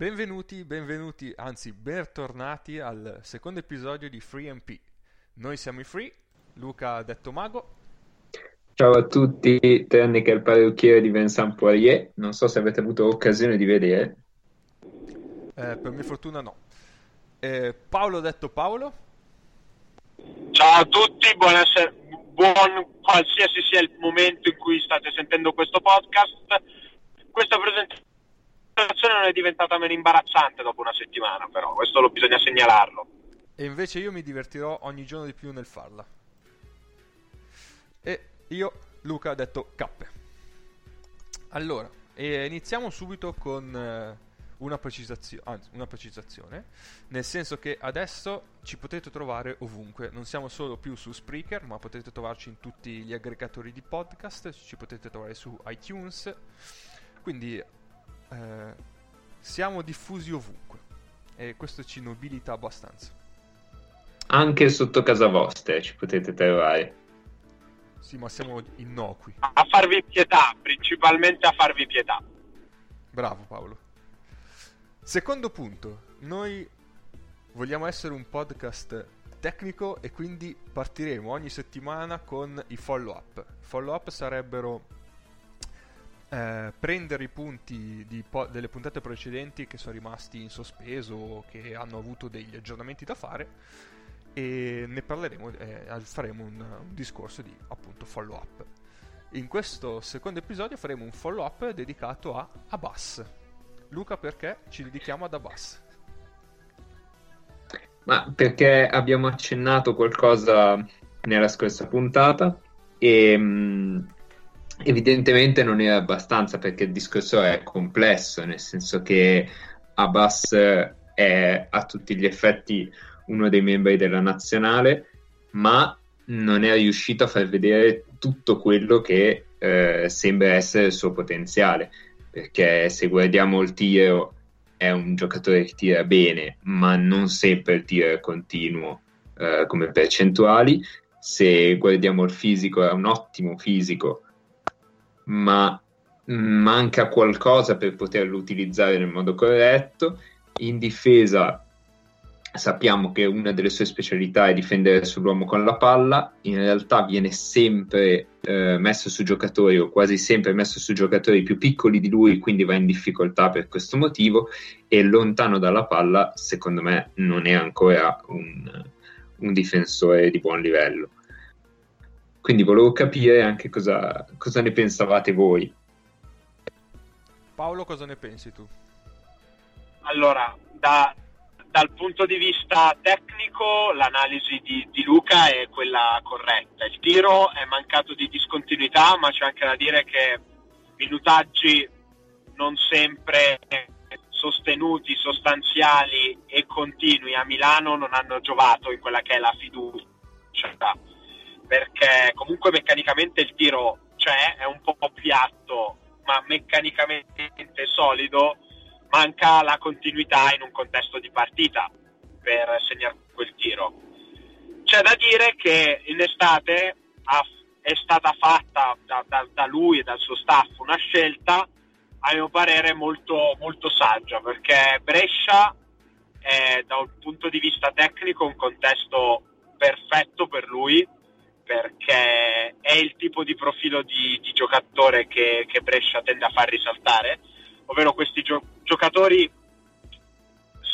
Benvenuti, benvenuti, anzi bentornati al secondo episodio di FreeMP. Noi siamo i Free, Luca detto Mago. Ciao a tutti, Tenny che è il parrucchiere di Vincent Poirier. Non so se avete avuto occasione di vedere. Eh, per mia fortuna no. Eh, Paolo detto Paolo. Ciao a tutti, buonasera, buon qualsiasi sia il momento in cui state sentendo questo podcast. Questa presentazione non è diventata meno imbarazzante dopo una settimana, però questo lo bisogna segnalarlo. E invece io mi divertirò ogni giorno di più nel farla. E io, Luca, ho detto cappe. Allora, iniziamo subito con eh, una, precisazio- anzi, una precisazione, nel senso che adesso ci potete trovare ovunque, non siamo solo più su Spreaker, ma potete trovarci in tutti gli aggregatori di podcast, ci potete trovare su iTunes, quindi eh, siamo diffusi ovunque e questo ci nobilita abbastanza. Anche sotto casa vostra ci potete trovare. Sì, ma siamo innocui. A farvi pietà, principalmente a farvi pietà. Bravo Paolo. Secondo punto, noi vogliamo essere un podcast tecnico e quindi partiremo ogni settimana con i follow up. Follow up sarebbero eh, prendere i punti po- delle puntate precedenti che sono rimasti in sospeso o che hanno avuto degli aggiornamenti da fare e ne parleremo, eh, faremo un, un, discorso di appunto follow up. In questo secondo episodio faremo un follow up dedicato a Abbas. Luca, perché ci dedichiamo ad Abbas? Ma perché abbiamo accennato qualcosa nella scorsa puntata e mh, mm, evidentemente non era abbastanza perché il discorso è complesso, nel senso che Abbas è a tutti gli effetti uno dei membri della nazionale, ma non è riuscito a far vedere tutto quello che eh, sembra essere il suo potenziale, perché se guardiamo il tiro è un giocatore che tira bene, ma non sempre il tiro è continuo eh, come percentuali. Se guardiamo il fisico, è un ottimo fisico, ma manca qualcosa per poterlo utilizzare nel modo corretto. In difesa sappiamo che una delle sue specialità è difendere sull'uomo con la palla, in realtà viene sempre eh, messo su giocatori o quasi sempre messo su giocatori più piccoli di lui, quindi va in difficoltà per questo motivo e lontano dalla palla, secondo me, non è ancora un, un difensore di buon livello. Quindi volevo capire anche cosa, cosa ne pensavate voi. Paolo, cosa ne pensi tu? Allora, da, dal punto di vista tecnico l'analisi di, di, Luca è quella corretta. Il tiro è mancato di discontinuità, ma c'è anche da dire che minutaggi non sempre sostenuti, sostanziali e continui a Milano non hanno giovato in quella che è la fiducia perché comunque meccanicamente il tiro c'è, è un po' piatto, ma meccanicamente solido, manca la continuità in un contesto di partita per segnare quel tiro. C'è da dire che in estate è stata fatta da, da, da, lui e dal suo staff una scelta, a mio parere, molto, molto saggia, perché Brescia è da un punto di vista tecnico un contesto perfetto per lui perché è il tipo di profilo di, di giocatore che, che, Brescia tende a far risaltare, ovvero questi gio- giocatori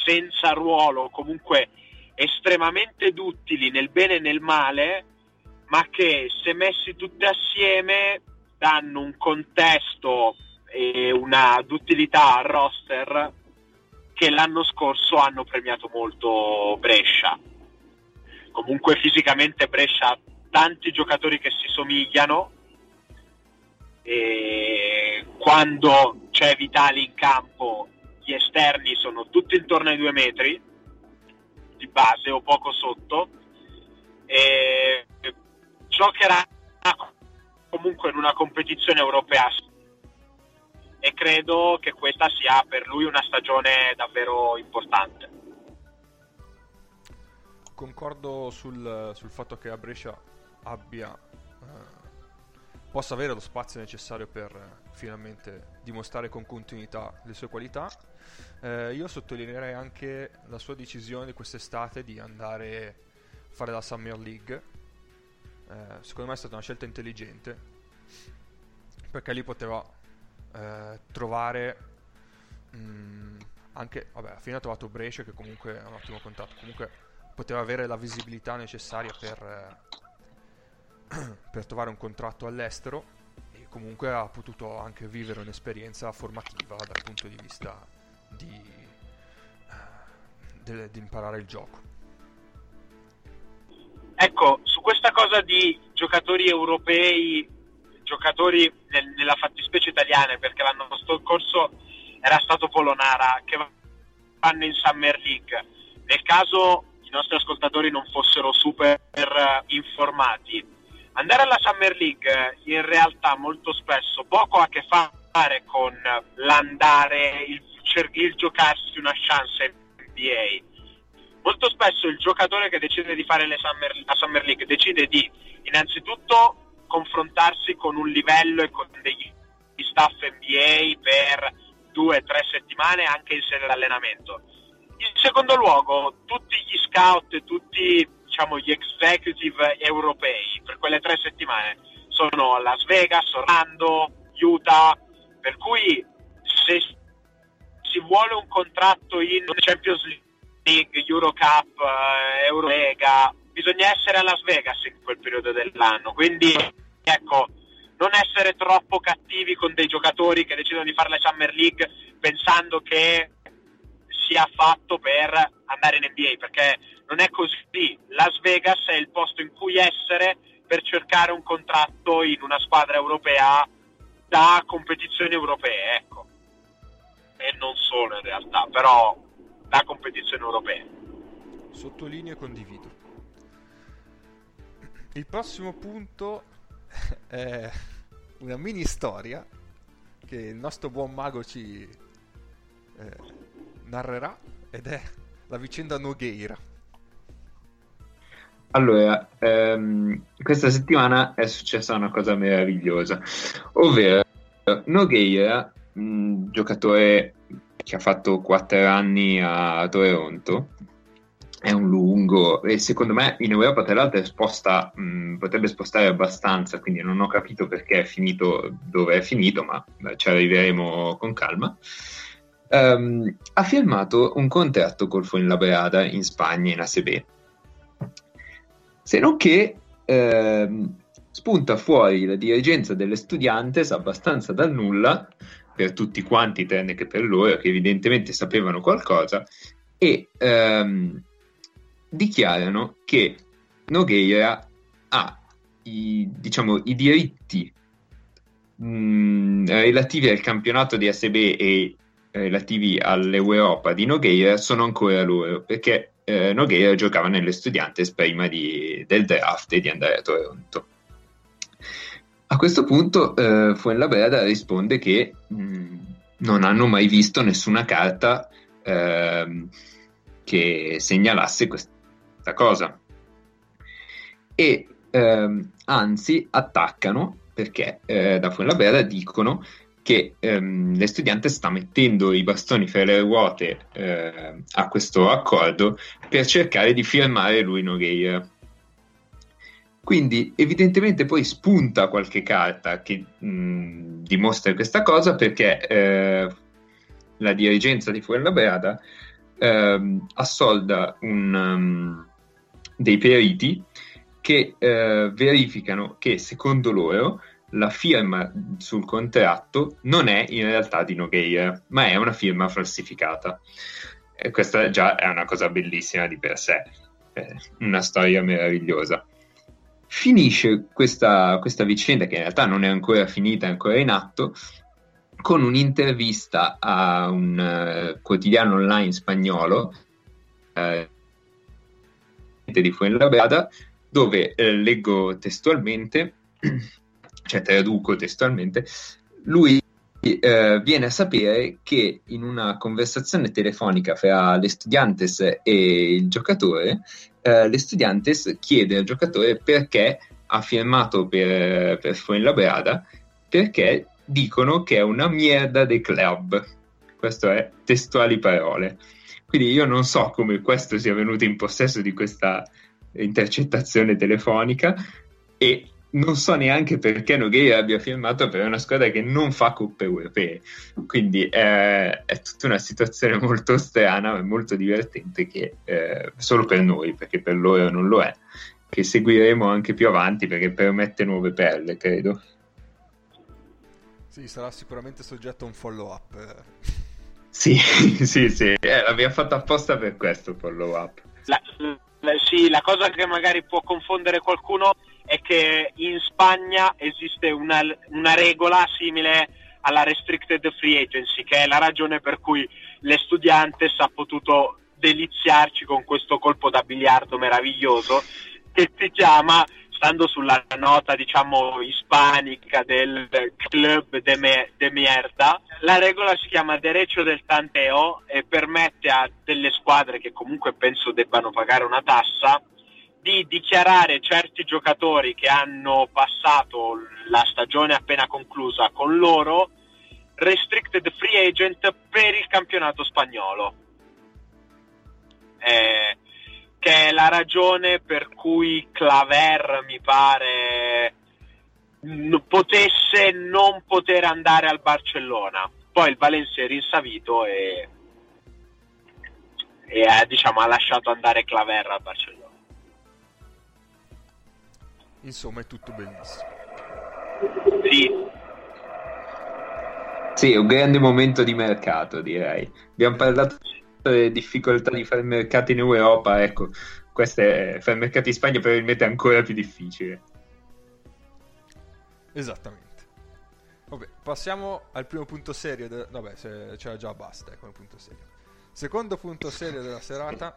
senza ruolo, comunque estremamente duttili nel bene e nel male, ma che se messi tutti assieme danno un contesto e una duttilità al roster che l'anno scorso hanno premiato molto Brescia. Comunque fisicamente Brescia tanti giocatori che si somigliano e quando c'è Vitali in campo gli esterni sono tutti intorno ai due metri di base o poco sotto e giocherà comunque in una competizione europea e credo che questa sia per lui una stagione davvero importante. Concordo sul, sul fatto che a Brescia abbia eh, possa avere lo spazio necessario per eh, finalmente dimostrare con continuità le sue qualità. Eh, io sottolineerei anche la sua decisione quest'estate di andare a fare la Summer League. Eh, secondo me è stata una scelta intelligente perché lì poteva trovare mh, mm, anche, vabbè, alla fine ha trovato Brescia che comunque è un ottimo contatto, comunque poteva avere la visibilità necessaria per, eh, per trovare un contratto all'estero e comunque ha potuto anche vivere un'esperienza formativa dal punto di vista di, de, di imparare il gioco. Ecco, su questa cosa di giocatori europei, giocatori nel, nella fattispecie italiane, perché l'anno scorso era stato Polonara, che vanno in Summer League. Nel caso i nostri ascoltatori non fossero super uh, informati, andare alla Summer League eh, in realtà molto spesso poco ha a che fare con l'andare, il, il giocarsi una chance NBA. Molto spesso il giocatore che decide di fare summer, la Summer League decide di innanzitutto confrontarsi con un livello e con degli staff NBA per due o tre settimane anche in sede d'allenamento. In secondo luogo, tutti gli scout, tutti diciamo, gli executive europei per quelle tre settimane sono a Las Vegas, Orlando, Utah, per cui se si vuole un contratto in Champions League, Eurocup, eh, Eurolega, bisogna essere a Las Vegas in quel periodo dell'anno. Quindi ecco, non essere troppo cattivi con dei giocatori che decidono di fare la Summer League pensando che sia fatto per andare in NBA, perché non è così. Las Vegas è il posto in cui essere per cercare un contratto in una squadra europea da competizioni europee, ecco. E non solo in realtà, però da competizioni europee. Sottolineo e condivido. Il prossimo punto è una mini storia che il nostro buon mago ci eh, narrerà ed è la vicenda Nogueira. Allora, ehm, questa settimana è successa una cosa meravigliosa, ovvero Nogueira, un giocatore che ha fatto 4 anni a Toronto, è un lungo e secondo me in Europa tra l'altro sposta, mh, potrebbe spostare abbastanza, quindi non ho capito perché è finito dove è finito, ma ci arriveremo con calma. Um, ha firmato un contratto col Fuenlabrada in Spagna, in ACB. Se non che ehm, spunta fuori la dirigenza delle Studiantes abbastanza dal nulla, per tutti quanti, tranne che per loro, che evidentemente sapevano qualcosa, e ehm, dichiarano che Nogueira ha i, diciamo, i diritti mh, relativi al campionato di ASB e relativi all'Europa di Nogueira sono ancora loro, perché eh, Nogueira giocava nelle Studiantes prima di, del draft e di andare a Toronto. A questo punto eh, Fuenlabrada risponde che mh, mm, non hanno mai visto nessuna carta eh, che segnalasse questa cosa. E ehm, anzi attaccano perché eh, da Fuenlabrada dicono che ehm, le studenti sta mettendo i bastoni fra le ruote eh, a questo accordo per cercare di firmare lui Nogueira. Quindi evidentemente poi spunta qualche carta che mh, dimostra questa cosa perché eh, la dirigenza di Fuenlabrada eh, assolda un, um, dei periti che eh, verificano che secondo loro la firma sul contratto non è in realtà di Nogueira, ma è una firma falsificata. E questa già è una cosa bellissima di per sé, eh, una storia meravigliosa. Finisce questa, questa vicenda, che in realtà non è ancora finita, è ancora in atto, con un'intervista a un uh, quotidiano online spagnolo uh, di Fuenlabrada, dove uh, leggo testualmente cioè traduco testualmente, lui eh, viene a sapere che in una conversazione telefonica fra le studiantes e il giocatore, eh, le studiantes chiede al giocatore perché ha firmato per, per Fuenlabrada perché dicono che è una merda dei club. Questo è testuali parole. Quindi io non so come questo sia venuto in possesso di questa intercettazione telefonica e non so neanche perché Nogueira abbia firmato per una squadra che non fa coppe europee. Quindi è, è tutta una situazione molto strana e molto divertente che eh, solo per noi, perché per loro non lo è, che seguiremo anche più avanti perché permette nuove perle, credo. Sì, sarà sicuramente soggetto a un follow up. Sì, sì, sì, eh, l'abbiamo fatto apposta per questo follow up. La, la, sì, la cosa che magari può confondere qualcuno è che in Spagna esiste una, una regola simile alla restricted free agency, che è la ragione per cui l'estudiante ha potuto deliziarci con questo colpo da biliardo meraviglioso che si chiama stando sulla nota diciamo ispanica del club de, me, de mierda la regola si chiama derecho del tanteo e permette a delle squadre che comunque penso debbano pagare una tassa di dichiarare certi giocatori che hanno passato la stagione appena conclusa con loro restricted free agent per il campionato spagnolo. Eh, che è la ragione per cui Claver mi pare potesse non poter andare al Barcellona. Poi il Valencia è rinsavito e, e eh, diciamo, ha lasciato andare Claver al Barcellona. Insomma, è tutto bellissimo. Sì. Sì, è un grande momento di mercato, direi. Abbiamo parlato delle difficoltà di fare mercati in Europa, ecco, questo è, fare mercati in Spagna probabilmente è ancora più difficile. Esattamente. Vabbè, passiamo al primo punto serio. De... Vabbè, se c'era già basta eh, come punto serio. Secondo punto serio della serata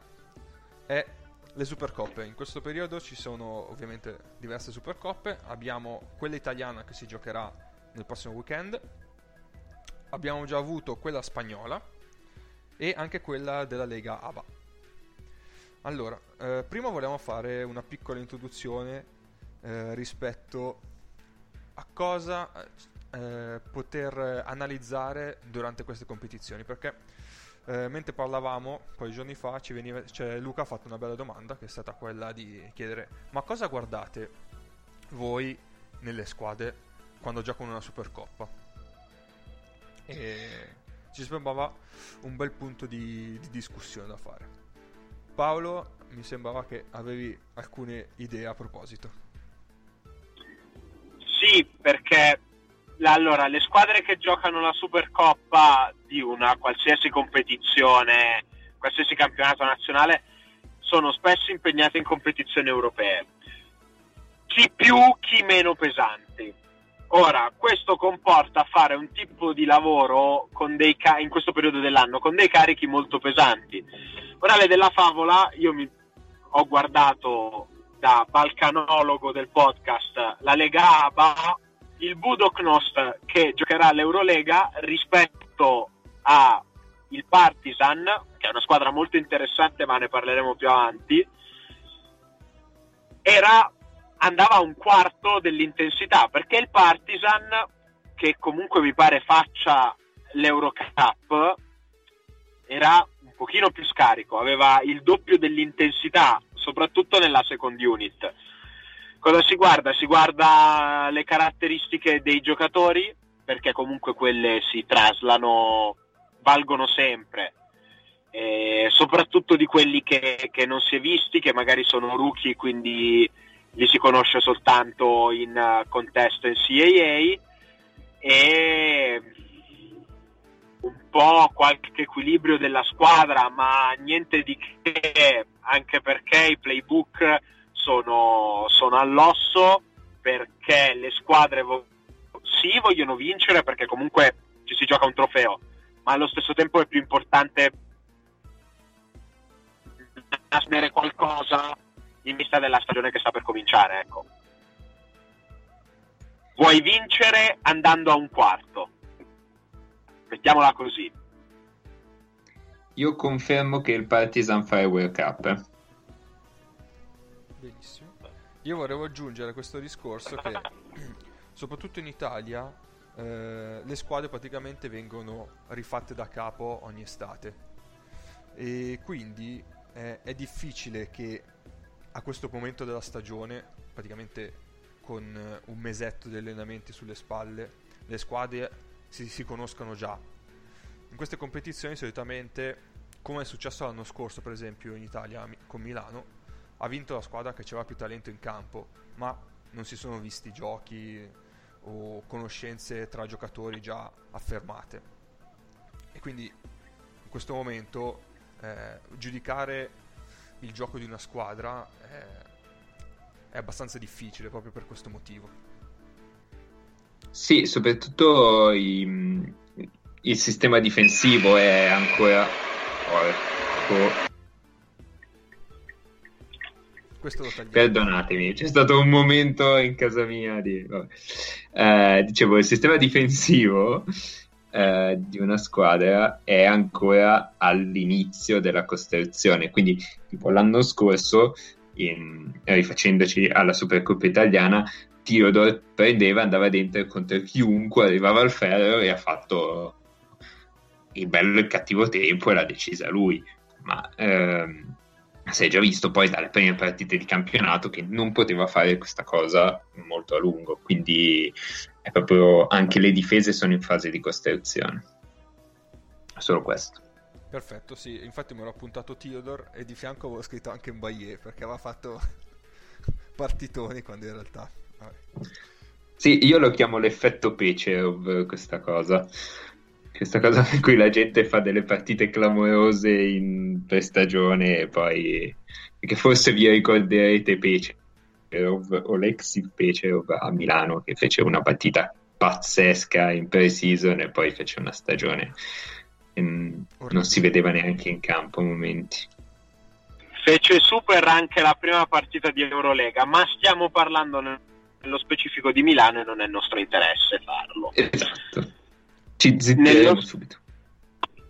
è le Supercoppe. In questo periodo ci sono ovviamente diverse Supercoppe. Abbiamo quella italiana che si giocherà nel prossimo weekend. Abbiamo già avuto quella spagnola e anche quella della Lega ABA. Allora, eh, prima vogliamo fare una piccola introduzione eh, rispetto a cosa eh, poter analizzare durante queste competizioni, perché eh, mentre parlavamo poi giorni fa veniva, cioè Luca ha fatto una bella domanda che è stata quella di chiedere ma cosa guardate voi nelle squadre quando giocano una Supercoppa? E ci sembrava un bel punto di, di discussione da fare. Paolo mi sembrava che avevi alcune idee a proposito. Sì perché allora, le squadre che giocano la Supercoppa di una qualsiasi competizione, qualsiasi campionato nazionale, sono spesso impegnate in competizioni europee. Chi più, chi meno pesanti. Ora, questo comporta fare un tipo di lavoro ca- in questo periodo dell'anno con dei carichi molto pesanti. Morale della favola, io mi ho guardato da balcanologo del podcast la Lega ABA il Budoknost che giocherà all'Eurolega rispetto a il Partizan, che è una squadra molto interessante, ma ne parleremo più avanti, era, andava a un quarto dell'intensità, perché il Partizan, che comunque mi pare faccia l'Eurocup, era un pochino più scarico, aveva il doppio dell'intensità, soprattutto nella second unit Cosa si guarda? Si guarda le caratteristiche dei giocatori, perché comunque quelle si traslano, valgono sempre, e soprattutto di quelli che, che, non si è visti, che magari sono rookie, quindi li si conosce soltanto in uh, contesto NCAA, e un po' qualche equilibrio della squadra, ma niente di che, anche perché i playbook sono, sono all'osso perché le squadre vo- sì vogliono vincere perché comunque ci si gioca un trofeo, ma allo stesso tempo è più importante nascere qualcosa in vista della stagione che sta per cominciare. Ecco. Vuoi vincere andando a un quarto, mettiamola così. Io confermo che il Partizan fa il World Cup. Benissimo. io volevo aggiungere a questo discorso che soprattutto in Italia eh, le squadre praticamente vengono rifatte da capo ogni estate e quindi eh, è difficile che a questo momento della stagione, praticamente con eh, un mesetto di allenamenti sulle spalle, le squadre si, si conoscano già. In queste competizioni solitamente, come è successo l'anno scorso per esempio in Italia con Milano, ha vinto la squadra che aveva più talento in campo, ma non si sono visti giochi o conoscenze tra giocatori già affermate. E quindi in questo momento eh, giudicare il gioco di una squadra è, è abbastanza difficile proprio per questo motivo. Sì, soprattutto i, il sistema difensivo è ancora... Oh, ecco. Questo lo. Perdonatemi, c'è stato un momento in casa mia di... Eh, dicevo, il sistema difensivo eh, di una squadra è ancora all'inizio della costruzione. Quindi, tipo l'anno scorso, in, rifacendoci alla Supercoppa italiana, Theodore prendeva, andava dentro contro chiunque arrivava al ferro e ha fatto il bello e il cattivo tempo e l'ha decisa lui. Ma ehm, si è già visto poi dalle prime partite di campionato che non poteva fare questa cosa molto a lungo. Quindi è proprio anche le difese sono in fase di costruzione. Solo questo. Perfetto, sì, infatti mi ero appuntato Theodore e di fianco avevo scritto anche Mbaye perché aveva fatto partitoni quando in realtà... Vabbè. Sì, io lo chiamo l'effetto Pecerov questa cosa. Questa cosa per cui la gente fa delle partite clamorose in pre-stagione e poi... Perché forse vi ricorderete Pecerov Pecherov, Oleksiy Pecherov a Milano che fece una partita pazzesca in pre-season e poi fece una stagione che non si vedeva neanche in campo a momenti. Fece super anche la prima partita di Eurolega, ma stiamo parlando nello specifico di Milano e non è nostro interesse farlo. Esatto. Ci zitteremo nello... subito.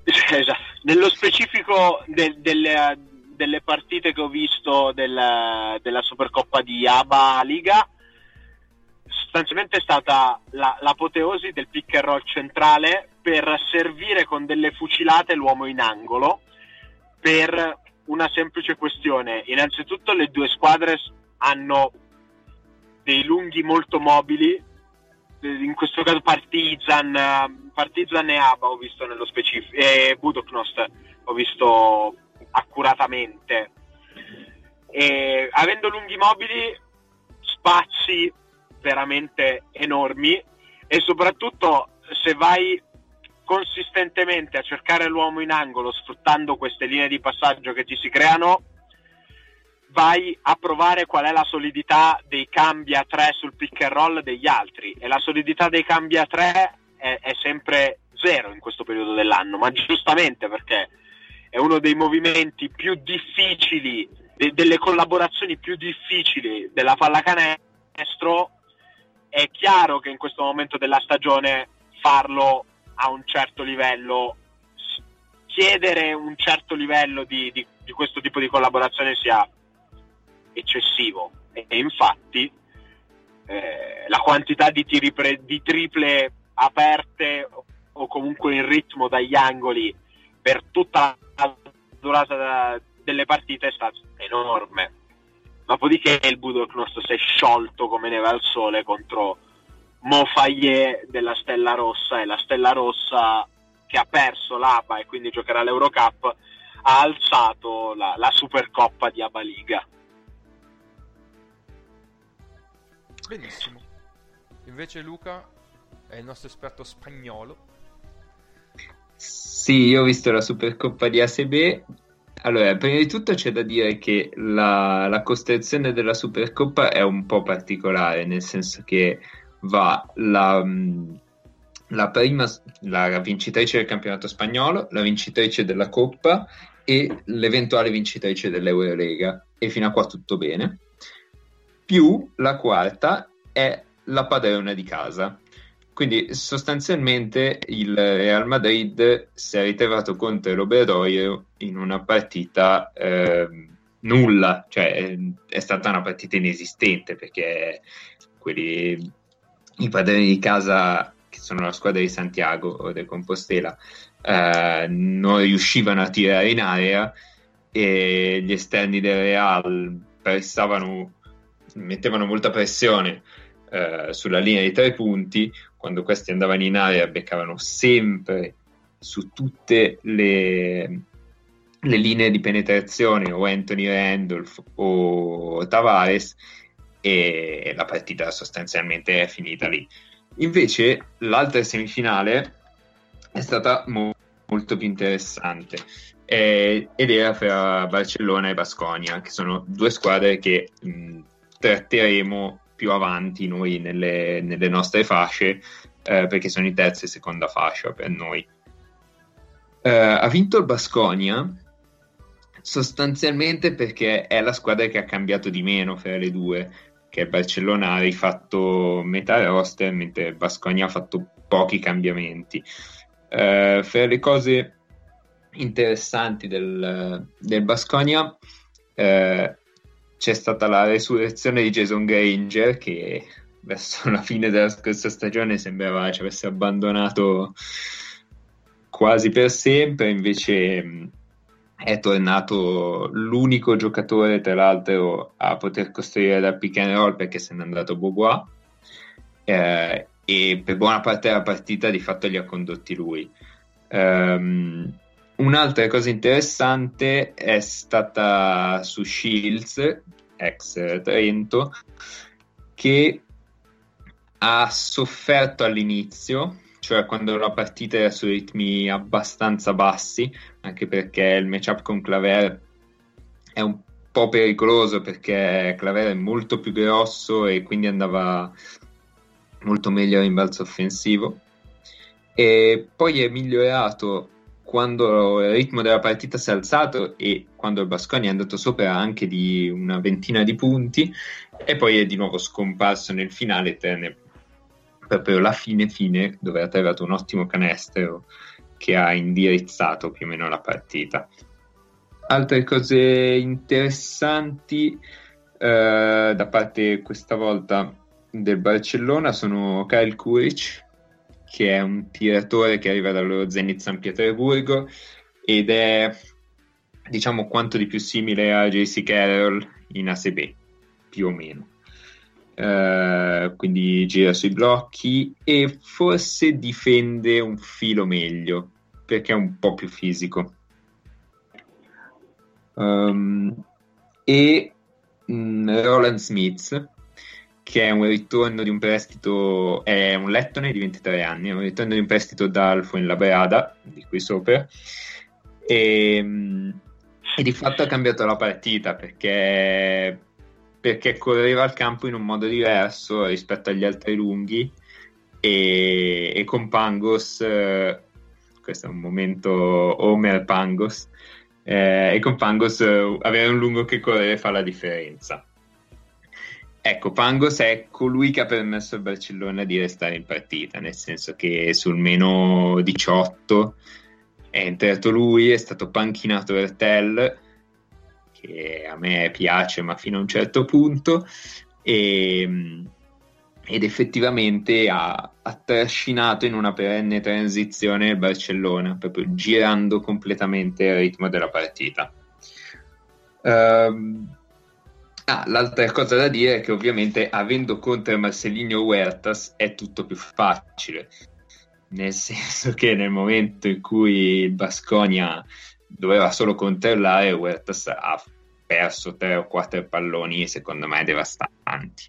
Esatto. Nello specifico del, del, delle partite che ho visto del, della Supercoppa di ABA Liga sostanzialmente è stata la, l'apoteosi del pick and roll centrale per servire con delle fucilate l'uomo in angolo per una semplice questione. Innanzitutto le due squadre hanno dei lunghi molto mobili, in questo caso Partizan, Partizan e Aba ho visto nello specifico, e Budoknost ho visto accuratamente. E, avendo lunghi mobili, spazi veramente enormi e soprattutto se vai consistentemente a cercare l'uomo in angolo sfruttando queste linee di passaggio che ti si creano, vai a provare qual è la solidità dei cambi a 3 sul pick and roll degli altri. E la solidità dei cambi a 3 è, è sempre zero in questo periodo dell'anno, ma giustamente perché è uno dei movimenti più difficili, de- delle collaborazioni più difficili della pallacanestro, è chiaro che in questo momento della stagione farlo a un certo livello, chiedere un certo livello di, di, di questo tipo di collaborazione sia eccessivo e, e infatti eh, la quantità di, tiri pre, di triple aperte o comunque in ritmo dagli angoli per tutta la durata delle partite è stata enorme. Dopodiché il Budoknost si è sciolto come neve al sole contro Mofaye della Stella Rossa e la Stella Rossa che ha perso l'APA e quindi giocherà l'Eurocup ha alzato la, la Supercoppa di Aba Liga. Benissimo. Invece Luca è il nostro esperto spagnolo sì, io ho visto la Supercoppa di ASB. Allora, prima di tutto c'è da dire che la, la costruzione della Supercoppa è un po' particolare, nel senso che va la, la prima, la vincitrice del campionato spagnolo, la vincitrice della Coppa e l'eventuale vincitrice dell'Eurolega. E fino a qua tutto bene. Più la quarta è la padrona di casa. Quindi sostanzialmente il Real Madrid si è ritrovato contro l'Oberoio in una partita eh, nulla, cioè è stata una partita inesistente perché quelli, i padroni di casa che sono la squadra di Santiago o del Compostela eh, non riuscivano a tirare in area e gli esterni del Real pressavano, mettevano molta pressione eh, sulla linea di tre punti, quando questi andavano in area beccavano sempre su tutte le, le linee di penetrazione o Anthony Randolph o Tavares e la partita sostanzialmente è finita lì. Invece l'altra semifinale è stata mo- molto più interessante eh, ed era fra Barcellona e Basconia, che sono due squadre che mh, tratteremo più avanti noi nelle, nelle nostre fasce, eh, perché sono in terza e seconda fascia per noi. Eh, ha vinto il Basconia sostanzialmente perché è la squadra che ha cambiato di meno fra le due, che Barcellona ha rifatto metà roster, mentre il Basconia ha fatto pochi cambiamenti. Eh, fra le cose interessanti del, del Basconia eh, c'è stata la resurrezione di Jason Granger che verso la fine della scorsa stagione sembrava ci avesse abbandonato quasi per sempre, invece è tornato l'unico giocatore tra l'altro a poter costruire dal pick and roll perché se n'è andato Bobois eh, e per buona parte della partita di fatto li ha condotti lui. Um, Un'altra cosa interessante è stata su Shields, ex Trento, che ha sofferto all'inizio, cioè quando la partita era su ritmi abbastanza bassi, anche perché il matchup con Claver è un po' pericoloso perché Claver è molto più grosso e quindi andava molto meglio a rimbalzo offensivo. E poi è migliorato quando il ritmo della partita si è alzato e quando il Basconi è andato sopra anche di una ventina di punti e poi è di nuovo scomparso nel finale tenne proprio la fine fine dove ha tirato un ottimo canestro che ha indirizzato più o meno la partita. Altre cose interessanti eh, da parte questa volta del Barcellona sono Kyle Kuric che è un tiratore che arriva dallo Zenit San Pietroburgo ed è diciamo quanto di più simile a JC Carroll in ACB, più o meno. Uh, quindi gira sui blocchi e forse difende un filo meglio perché è un po' più fisico. Um, e mh, mm, Roland Smith che è un ritorno di un prestito, è un lettone di 23 anni, è un ritorno di un prestito dal Fuenlabrada, di qui sopra, e, e, di fatto ha cambiato la partita perché, perché correva al campo in un modo diverso rispetto agli altri lunghi e, e con Pangos, questo è un momento Homer Pangos, eh, e con Pangos avere un lungo che corre fa la differenza Ecco, Pangos è colui che ha permesso al Barcellona di restare in partita, nel senso che sul meno 18 è entrato lui, è stato panchinato Ertel, che a me piace ma fino a un certo punto, e, ed effettivamente ha, ha, trascinato in una perenne transizione il Barcellona, proprio girando completamente il ritmo della partita. Uh, Ah, l'altra cosa da dire è che ovviamente avendo contro Marcelino Huertas è tutto più facile, nel senso che nel momento in cui il Basconia doveva solo controllare, Huertas ha perso tre o quattro palloni secondo me devastanti.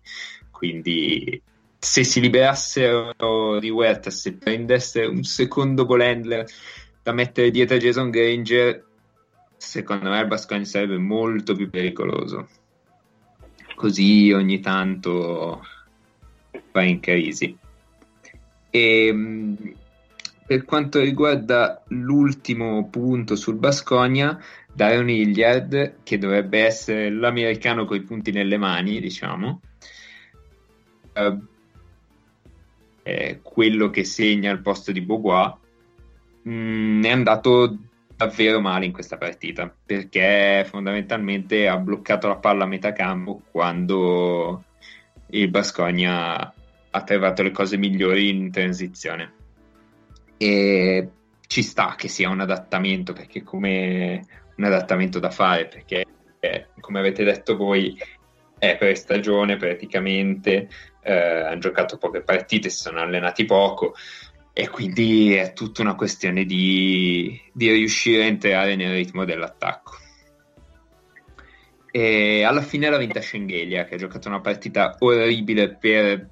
Quindi se si liberassero di Huertas e prendesse un secondo ball handler da mettere dietro Jason Granger, secondo me il Basconia sarebbe molto più pericoloso così ogni tanto va in crisi. E, ehm, per quanto riguarda l'ultimo punto sul Basconia, Daron Hilliard, che dovrebbe essere l'americano con i punti nelle mani, diciamo, eh, quello che segna al posto di Beaubois, mh, mm, è andato davvero male in questa partita perché fondamentalmente ha bloccato la palla a metà campo quando il Bascogna ha trovato le cose migliori in transizione. E ci sta che sia un adattamento perché come un adattamento da fare perché come avete detto voi è per stagione praticamente eh, hanno giocato poche partite si sono allenati poco e quindi è tutta una questione di, di riuscire a entrare nel ritmo dell'attacco. E alla fine l'ha vinta Schengelia, che ha giocato una partita orribile per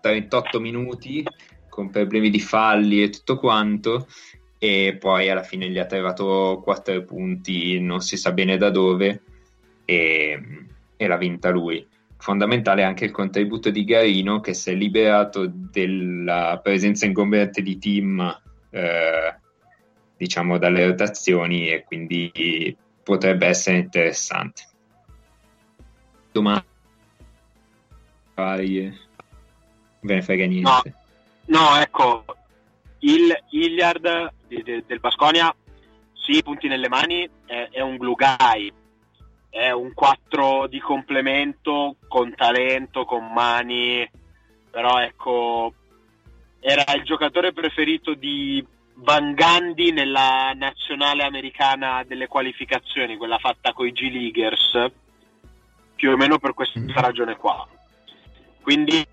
38 minuti, con problemi di falli e tutto quanto, e poi alla fine gli ha trovato 4 punti, non si sa bene da dove, e, e l'ha vinta lui fondamentale anche il contributo di Garino che si è liberato della presenza ingombente di team eh, diciamo dalle rotazioni e quindi potrebbe essere interessante. Domani ve ne frega niente. No, no ecco il Hilliard del Basconia sì punti nelle mani è, è un glue guy è un 4 di complemento con talento, con mani, però ecco, era il giocatore preferito di Van Gandhi nella nazionale americana delle qualificazioni, quella fatta con i G-Leaguers, più o meno per questa mm. ragione qua. Quindi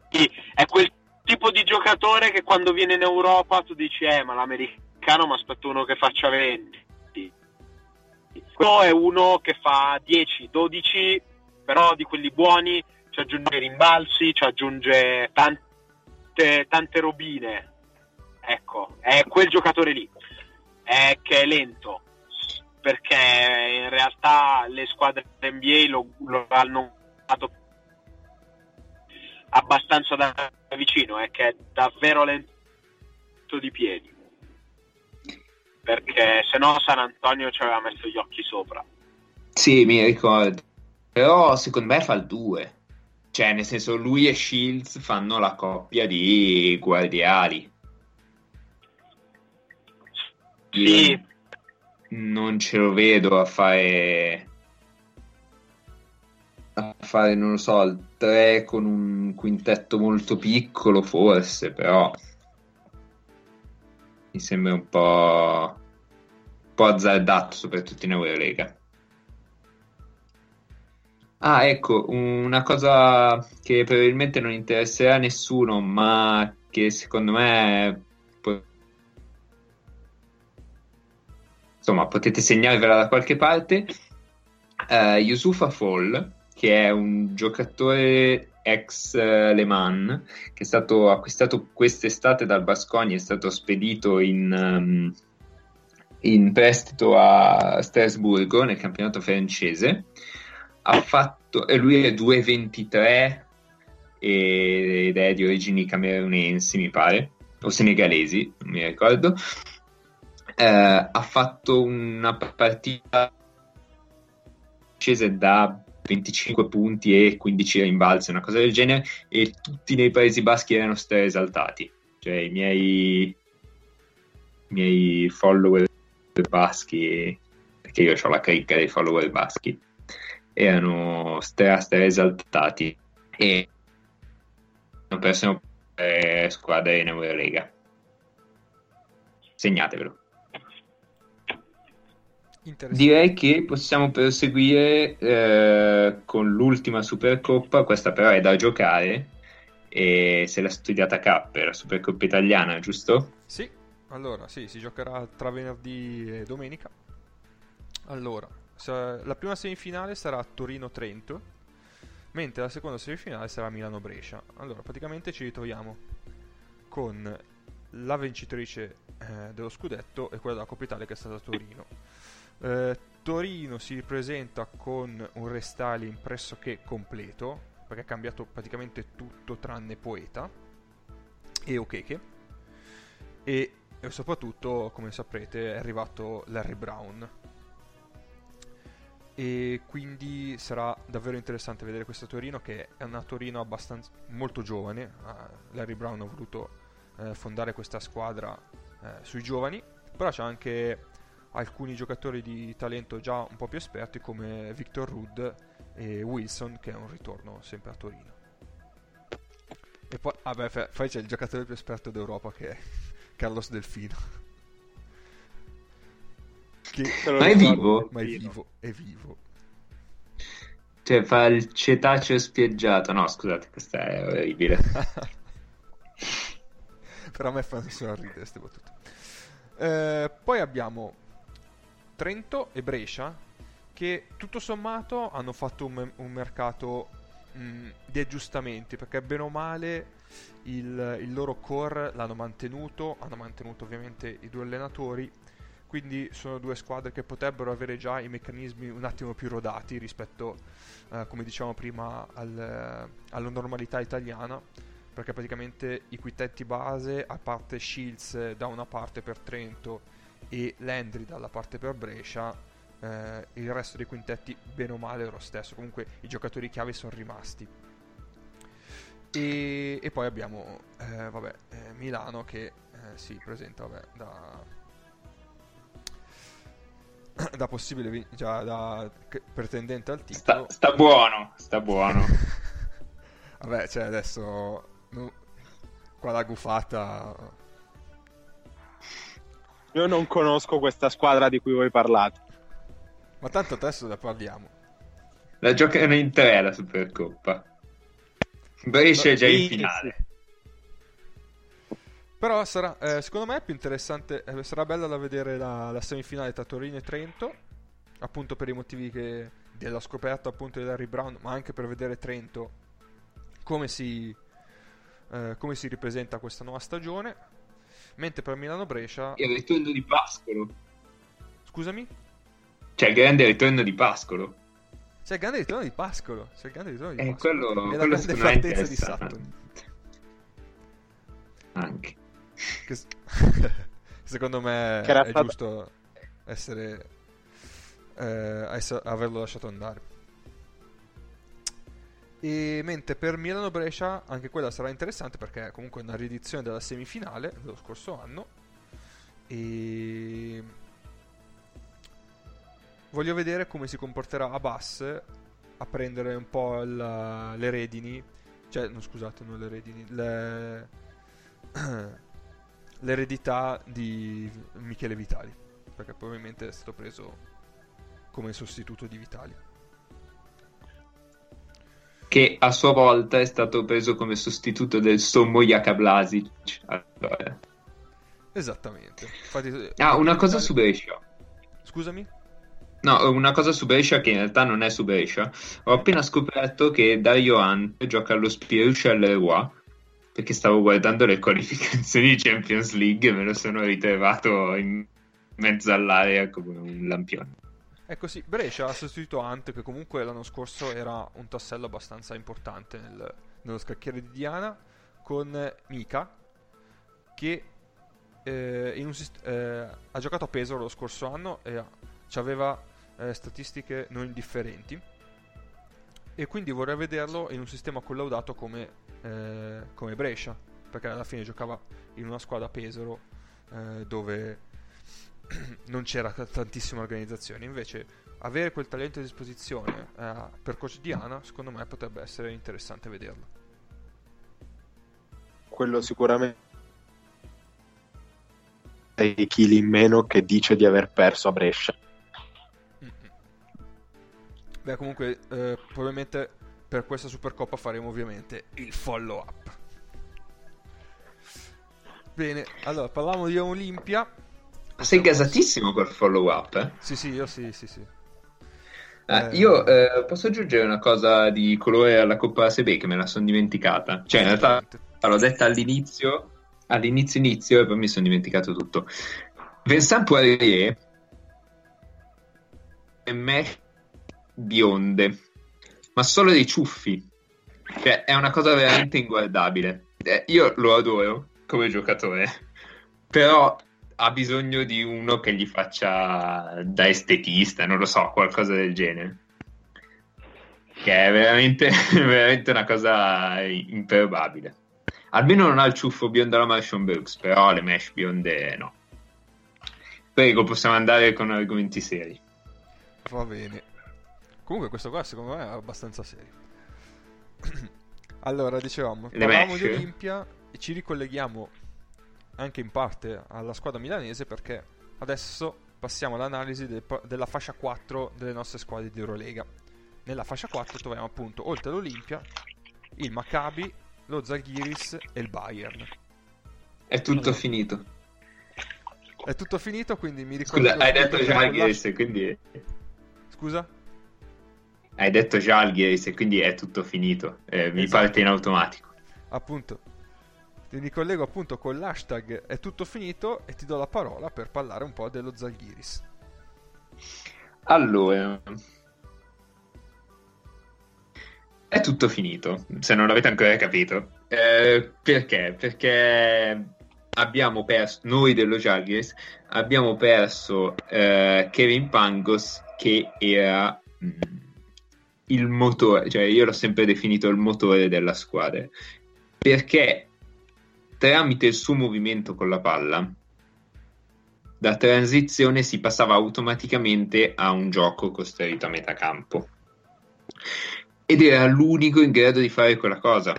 è quel tipo di giocatore che quando viene in Europa tu dici, eh, ma l'americano mi aspetto uno che faccia 20 quello è uno che fa 10, 12, però di quelli buoni ci aggiunge rimbalzi, ci aggiunge tante, tante robine. Ecco, è quel giocatore lì, è che è lento, perché in realtà le squadre NBA lo, lo hanno fatto abbastanza da vicino, è che è davvero lento di piedi perché se no San Antonio ci aveva messo gli occhi sopra. Sì, mi ricordo. Però secondo me fa il 2. Cioè, nel senso, lui e Shields fanno la coppia di guardiali. Sì. Io non ce lo vedo a fare a fare, non lo so, il 3 con un quintetto molto piccolo, forse, però mi sembra un po', un po' azzardato, soprattutto in Eurolega. Ah, ecco, una cosa che probabilmente non interesserà a nessuno, ma che secondo me insomma potete segnarvela da qualche parte. Uh, Yusufa Fall, che è un giocatore ex eh, Le Mans, che è stato acquistato quest'estate dal Bascogna, è stato spedito in, um, in prestito a Strasburgo nel campionato francese. Ha fatto, lui è 2,23 ed è di origini camerunensi, mi pare, o senegalesi, non mi ricordo. Eh, ha fatto una partita scese da 25 punti e 15 rimbalzi, una cosa del genere, e tutti nei Paesi Baschi erano esaltati. Cioè i miei, i miei follower baschi, perché io ho la cricca dei follower baschi, erano stra, stra esaltati e non perso per squadre in Eurolega. Segnatevelo. Direi che possiamo proseguire eh, con l'ultima Supercoppa, questa però è da giocare e se l'ha studiata K, la Supercoppa italiana, giusto? Sì, allora sì, si giocherà tra venerdì e domenica. Allora, la prima semifinale sarà Torino-Trento, mentre la seconda semifinale sarà Milano-Brescia. Allora, praticamente ci ritroviamo con la vincitrice eh, dello scudetto e quella della Coppa Italia che è stata Torino. Eh, Torino si presenta con un restyling pressoché completo, perché ha cambiato praticamente tutto tranne Poeta e Okeke. E, e soprattutto, come saprete, è arrivato Larry Brown. E quindi sarà davvero interessante vedere questa Torino, che è una Torino abbastanza molto giovane. Uh, Larry Brown ha voluto uh, fondare questa squadra uh, sui giovani, però c'è anche alcuni giocatori di talento già un po' più esperti come Victor Rudd e Wilson che è un ritorno sempre a Torino. E poi, vabbè, ah poi c'è il giocatore più esperto d'Europa che è Carlos Delfino. Che... Ma è vivo? Ma è vivo, è vivo. Cioè, fa il cetaceo spiaggiato. No, scusate, questa è orribile. Però a me fanno solo ridere queste battute. Eh, poi abbiamo Trento e Brescia che tutto sommato hanno fatto un, un mercato mh, di aggiustamenti perché bene o male il, il, loro core l'hanno mantenuto, hanno mantenuto ovviamente i due allenatori, quindi sono due squadre che potrebbero avere già i meccanismi un attimo più rodati rispetto, eh, come dicevamo prima, al, alla normalità italiana perché praticamente i quintetti base, a parte Shields da una parte per Trento e Landry dalla parte per Brescia, eh, il resto dei quintetti bene o male è lo stesso, comunque i giocatori chiave sono rimasti. E, e poi abbiamo eh, vabbè, eh, Milano che eh, si presenta vabbè, da, da possibile già da pretendente al titolo. Sta, sta buono, sta buono. vabbè, cioè adesso No, qua la gufata. Io non conosco questa squadra di cui voi parlate. Ma tanto adesso ne parliamo. La giocano in tre la Supercoppa. Brescia è già in finale. Però sarà, eh, secondo me è più interessante, eh, sarà bella da vedere la, la, semifinale tra Torino e Trento, appunto per i motivi che, della scoperta appunto di Larry Brown, ma anche per vedere Trento come si, eh, come si ripresenta questa nuova stagione. Mentre per Milano-Brescia... Il ritorno di Pascolo. Scusami? C'è il grande ritorno di Pascolo. C'è il grande ritorno di Pascolo. C'è il grande ritorno di eh, Pascolo. Quello, e la grande partenza di Sutton. Anche. Che, secondo me è stato... giusto essere, eh, essere, averlo lasciato andare. E mentre per Milano-Brescia anche quella sarà interessante perché è comunque una riedizione della semifinale dello scorso anno. E voglio vedere come si comporterà Abbas a prendere un po' la, le redini. Cioè, no, scusate, non le redini. Le, l'eredità di Michele Vitali. Perché probabilmente è stato preso come sostituto di Vitali che a sua volta è stato preso come sostituto del sommo Jakablasic. Allora. Esattamente. Infatti, ah, una cosa su Brescia. Scusami? No, una cosa su Brescia che in realtà non è su Brescia. Ho appena scoperto che Dario Ant gioca allo Spiritual Charleroi perché stavo guardando le qualificazioni di Champions League e me lo sono ritrovato in mezzo all'area come un lampione. Ecco sì, Brescia ha sostituito Ant che comunque l'anno scorso era un tassello abbastanza importante nel, nello scacchiere di Diana con Mika che eh, un, eh, ha giocato a Pesaro lo scorso anno e aveva eh, statistiche non indifferenti. E quindi vorrei vederlo in un sistema collaudato come, eh, come Brescia perché alla fine giocava in una squadra Pesaro eh, dove non c'era tantissima organizzazione. Invece, avere quel talento a disposizione eh, per coach Diana, secondo me potrebbe essere interessante vederlo. Quello sicuramente i chili in meno che dice di aver perso a Brescia. Beh, comunque, eh, probabilmente per questa Supercoppa faremo ovviamente il follow up. Bene, allora parliamo di Olimpia ma sei gasatissimo col follow up, eh? Sì, sì, io sì, sì, sì. Eh, eh... Io eh, posso aggiungere una cosa di colore alla Coppa ASB che me la sono dimenticata. Cioè, in realtà l'ho detta all'inizio, all'inizio inizio e poi mi sono dimenticato tutto. Vincent Poirier e mesh bionde, ma solo dei ciuffi. Cioè, è una cosa veramente inguardabile. Eh, io lo adoro come giocatore, però ha bisogno di uno che gli faccia da estetista, non lo so, qualcosa del genere. Che è veramente, veramente una cosa improbabile. Almeno non ha il ciuffo biondo alla Marshall Brooks, però le mesh bionde no. Prego, possiamo andare con argomenti seri. Va bene. Comunque questo qua secondo me è abbastanza serio. allora, dicevamo, Le parlavamo match? di Olimpia e ci ricolleghiamo anche in parte alla squadra milanese perché adesso passiamo all'analisi del- della fascia 4 delle nostre squadre di Eurolega. Nella fascia 4 troviamo appunto, oltre all'Olimpia, il Maccabi, lo Zalgiris e il Bayern. È tutto finito. È tutto finito, quindi mi ricordo... Scusa, hai detto Jalgiris e quindi... Scusa? Hai detto Jalgiris e quindi è tutto finito. Eh, mi Esatto. parte in automatico. appunto ti ricollego appunto con l'hashtag è tutto finito e ti do la parola per parlare un po' dello Zalgiris Allora, è tutto finito, se non l'avete ancora capito. Eh, perché? Perché abbiamo perso, noi dello Jalgiris, abbiamo perso eh, Kevin Pangos che era mm, il motore, cioè io l'ho sempre definito il motore della squadra, perché tramite il suo movimento con la palla. Da transizione si passava automaticamente a un gioco costruito a metà campo. Ed era l'unico in grado di fare quella cosa.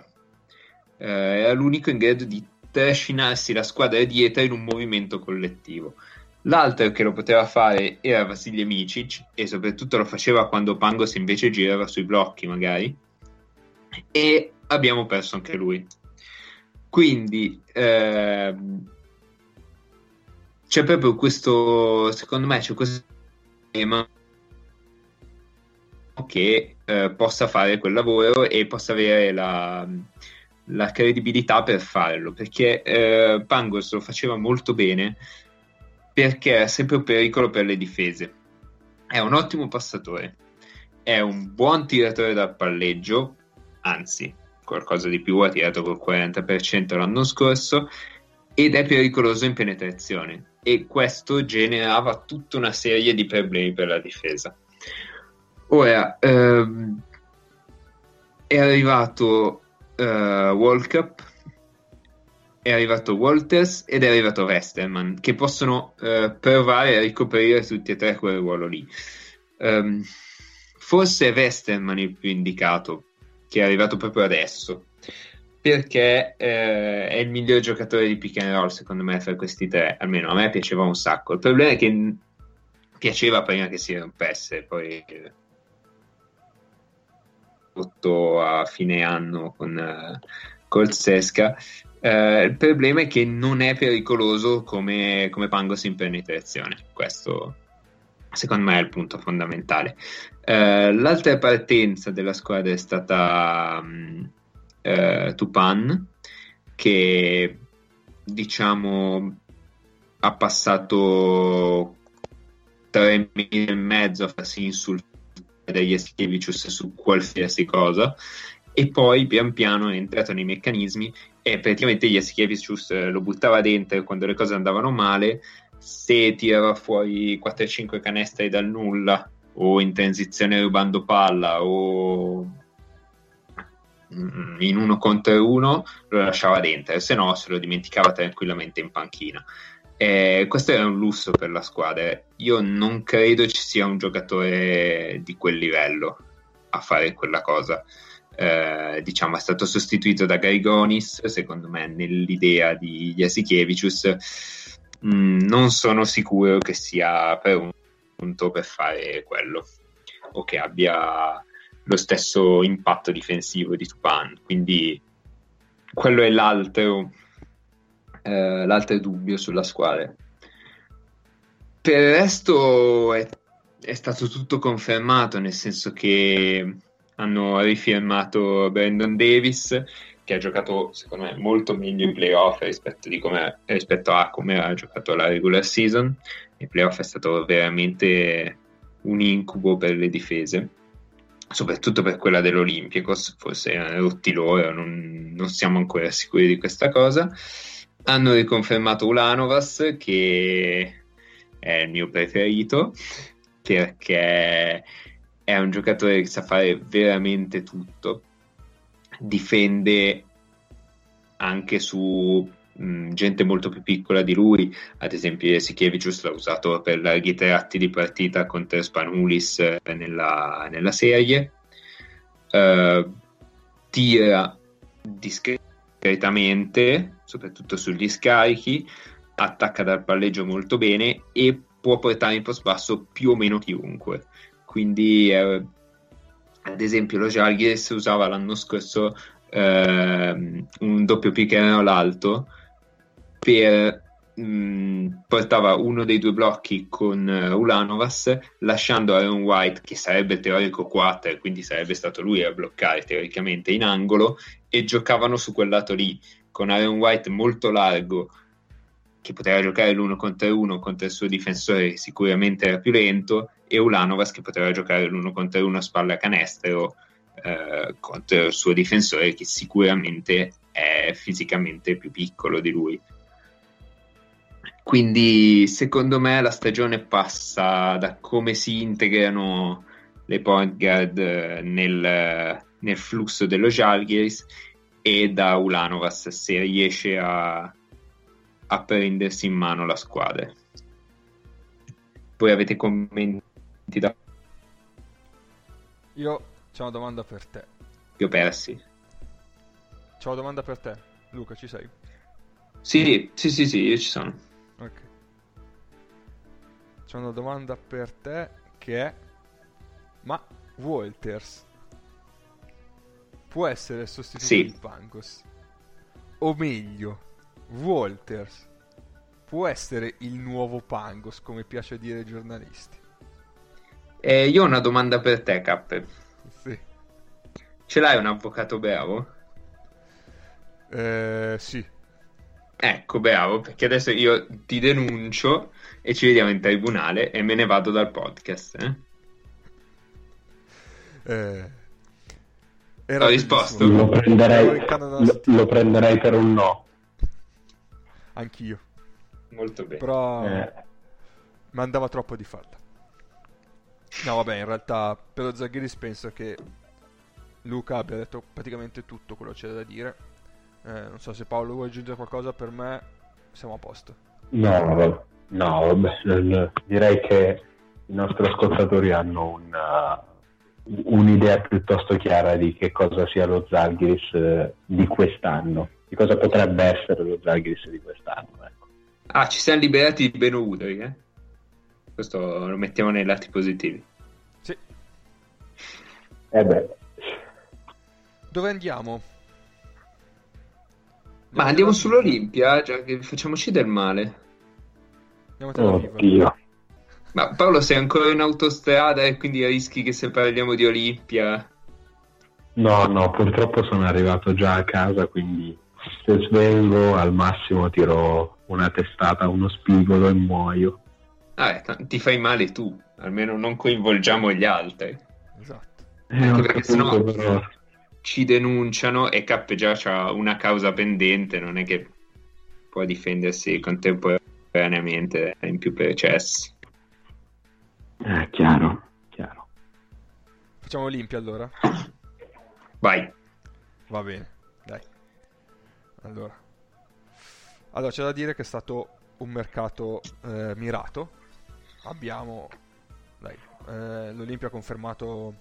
Eh, era l'unico in grado di trascinarsi la squadra dietro in un movimento collettivo. L'altro che lo poteva fare era Vasilij Micic e soprattutto lo faceva quando Pangos invece girava sui blocchi magari. E abbiamo perso anche lui quindi ehm, c'è proprio questo, secondo me c'è questo tema che eh, possa fare quel lavoro e possa avere la, la credibilità per farlo, perché eh, Pangos lo faceva molto bene perché era sempre un pericolo per le difese. È un ottimo passatore, è un buon tiratore dal palleggio, anzi, qualcosa di più, ha tirato col 40% l'anno scorso, ed è pericoloso in penetrazione e questo generava tutta una serie di problemi per la difesa. Ora ehm, è arrivato eh, World Cup, è arrivato Walters ed è arrivato Westerman che possono eh, provare a ricoprire tutti e tre quel ruolo lì. Ehm, forse è Westerman il più indicato, che è arrivato proprio adesso. Perché eh, è il miglior giocatore di pick and roll secondo me fra questi tre. Almeno a me piaceva un sacco. Il problema è che piaceva prima che si rompesse poi eh, rotto a fine anno con eh, col Sesca. Eh, il problema è che non è pericoloso come, come Pangos in penetrazione questo secondo me è il punto fondamentale. Eh, l'altra partenza della squadra è stata mh, eh, Tupan che diciamo ha passato tre mesi e mezzo a farsi insultare dagli Eschivicius su qualsiasi cosa e poi pian piano è entrato nei meccanismi e praticamente gli Eschivicius lo buttava dentro quando le cose andavano male se tirava fuori 4-5 canestri dal nulla o in transizione rubando palla o mm, in uno contro uno lo lasciava dentro, se no se lo dimenticava tranquillamente in panchina. Eh, questo è un lusso per la squadra. Io non credo ci sia un giocatore di quel livello a fare quella cosa. Eh, diciamo è stato sostituito da Gaigonis, secondo me, nell'idea di Jasikevicius. Mm, non sono sicuro che sia per un punto per fare quello o che abbia lo stesso impatto difensivo di Tupan. Quindi quello è l'altro, eh, l'altro dubbio sulla squadra. Per il resto è, è stato tutto confermato, nel senso che hanno rifirmato Brandon Davis, che ha giocato secondo me molto meglio in playoff rispetto, rispetto a come ha giocato la regular season. Il playoff è stato veramente un incubo per le difese soprattutto per quella dell'Olympiacos, forse erano rotti loro, non, non, siamo ancora sicuri di questa cosa. Hanno riconfermato Ulanovas, che è il mio preferito, perché è un giocatore che sa fare veramente tutto, difende anche su mh, gente molto più piccola di lui, ad esempio Esichievicius l'ha usato per larghi tratti di partita contro Spanulis eh, nella, nella, serie, uh, tira discretamente, soprattutto sugli scarichi, attacca dal palleggio molto bene e può portare in post basso più o meno chiunque. Quindi, eh, ad esempio, lo Jalgiris usava l'anno scorso eh, un doppio pick and roll alto per mm, portava uno dei due blocchi con uh, Ulanovas lasciando Aaron White che sarebbe teorico 4 quindi sarebbe stato lui a bloccare teoricamente in angolo e giocavano su quel lato lì con Aaron White molto largo che poteva giocare l'uno contro uno contro il suo difensore sicuramente era più lento e Ulanovas che poteva giocare l'uno contro uno a spalla canestro eh, contro il suo difensore che sicuramente è fisicamente più piccolo di lui quindi secondo me la stagione passa da come si integrano le point guard eh, nel, nel flusso dello Jalgiris e da Ulanovas se riesce a, a prendersi in mano la squadra. Poi avete commenti da... Io c'ho una domanda per te. Io persi. C'ho una domanda per te. Luca, ci sei? Sì, sì, sì, sì, io ci sono. Ok. C'è una domanda per te che è: Ma Walters può essere sostituito sì. di Pangos? O meglio, Walters può essere il nuovo Pangos, come piace dire ai giornalisti? Eh, io ho una domanda per te, Cappe. Sì. Ce l'hai un avvocato bravo? Eh, sì. Ecco, bravo, perché adesso io ti denuncio e ci vediamo in tribunale e me ne vado dal podcast. Eh? Eh, Ho risposto. Lo prenderei, lo, lo prenderei, per un no. Anch'io. Molto bene. Però eh. mi andava troppo di farla. No, vabbè, in realtà per lo Zaghiris penso che Luca abbia detto praticamente tutto quello che c'è da dire eh, non so se Paolo vuoi aggiungere qualcosa, per me siamo a posto. No, no vabbè, direi che i nostri ascoltatori hanno una, un'idea piuttosto chiara di che cosa sia lo Zalgiris eh, di quest'anno, di cosa potrebbe essere lo Zalgiris di quest'anno. Ecco. Ah, ci siamo liberati di Beno Udoi, eh? Questo lo mettiamo nei lati positivi. Sì. Eh beh. Dove andiamo? Ma andiamo sull'Olimpia, già che facciamoci del male. Andiamo Oddio. Ma Paolo sei ancora in autostrada e quindi rischi che se parliamo di Olimpia... No, no, purtroppo sono arrivato già a casa, quindi se svengo al massimo tiro una testata, uno spigolo e muoio. Ah, eh, ti fai male tu, almeno non coinvolgiamo gli altri. Esatto. Eh, Anche perché sennò... però ci denunciano e K già ha una causa pendente, non è che può difendersi contemporaneamente in più processi. Eh, chiaro, chiaro. Facciamo Olimpia allora? Vai. Va bene, dai. Allora. Allora, c'è da dire che è stato un mercato eh, mirato. Abbiamo... Dai, eh, l'Olimpia ha confermato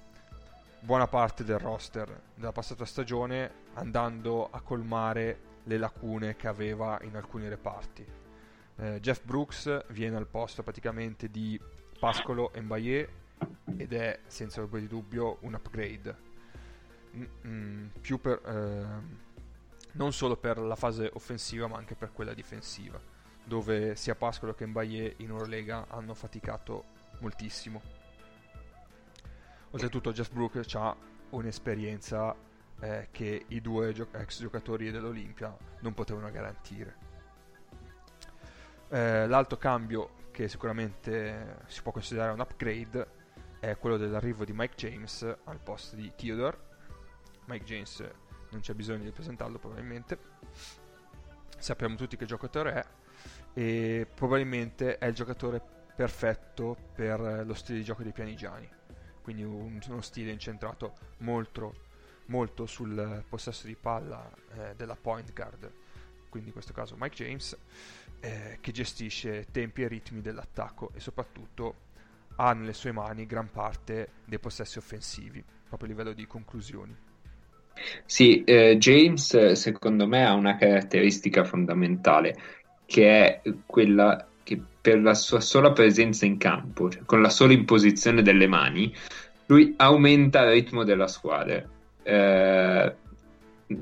buona parte del roster della passata stagione andando a colmare le lacune che aveva in alcuni reparti. Eh, Jeff Brooks viene al posto praticamente di Pascolo e Mbaye ed è senza ombra di dubbio un upgrade. Mm-mm, più per, eh, non solo per la fase offensiva ma anche per quella difensiva, dove sia Pascolo che Mbaye in Eurolega hanno faticato moltissimo Oltretutto Jeff Brooker ha un'esperienza eh, che i due gio- ex giocatori dell'Olimpia non potevano garantire. Eh, l'altro cambio che sicuramente si può considerare un upgrade è quello dell'arrivo di Mike James al posto di Theodore. Mike James non c'è bisogno di presentarlo probabilmente. Sappiamo tutti che giocatore è e probabilmente è il giocatore perfetto per lo stile di gioco dei Pianigiani quindi un, uno stile incentrato molto, molto sul possesso di palla eh, della point guard quindi in questo caso Mike James, eh, che gestisce tempi e ritmi dell'attacco e soprattutto ha nelle sue mani gran parte dei possessi offensivi, proprio a livello di conclusioni. Sì, eh, James secondo me ha una caratteristica fondamentale che è quella che per la sua sola presenza in campo, cioè con la sola imposizione delle mani, lui aumenta il ritmo della squadra. Eh,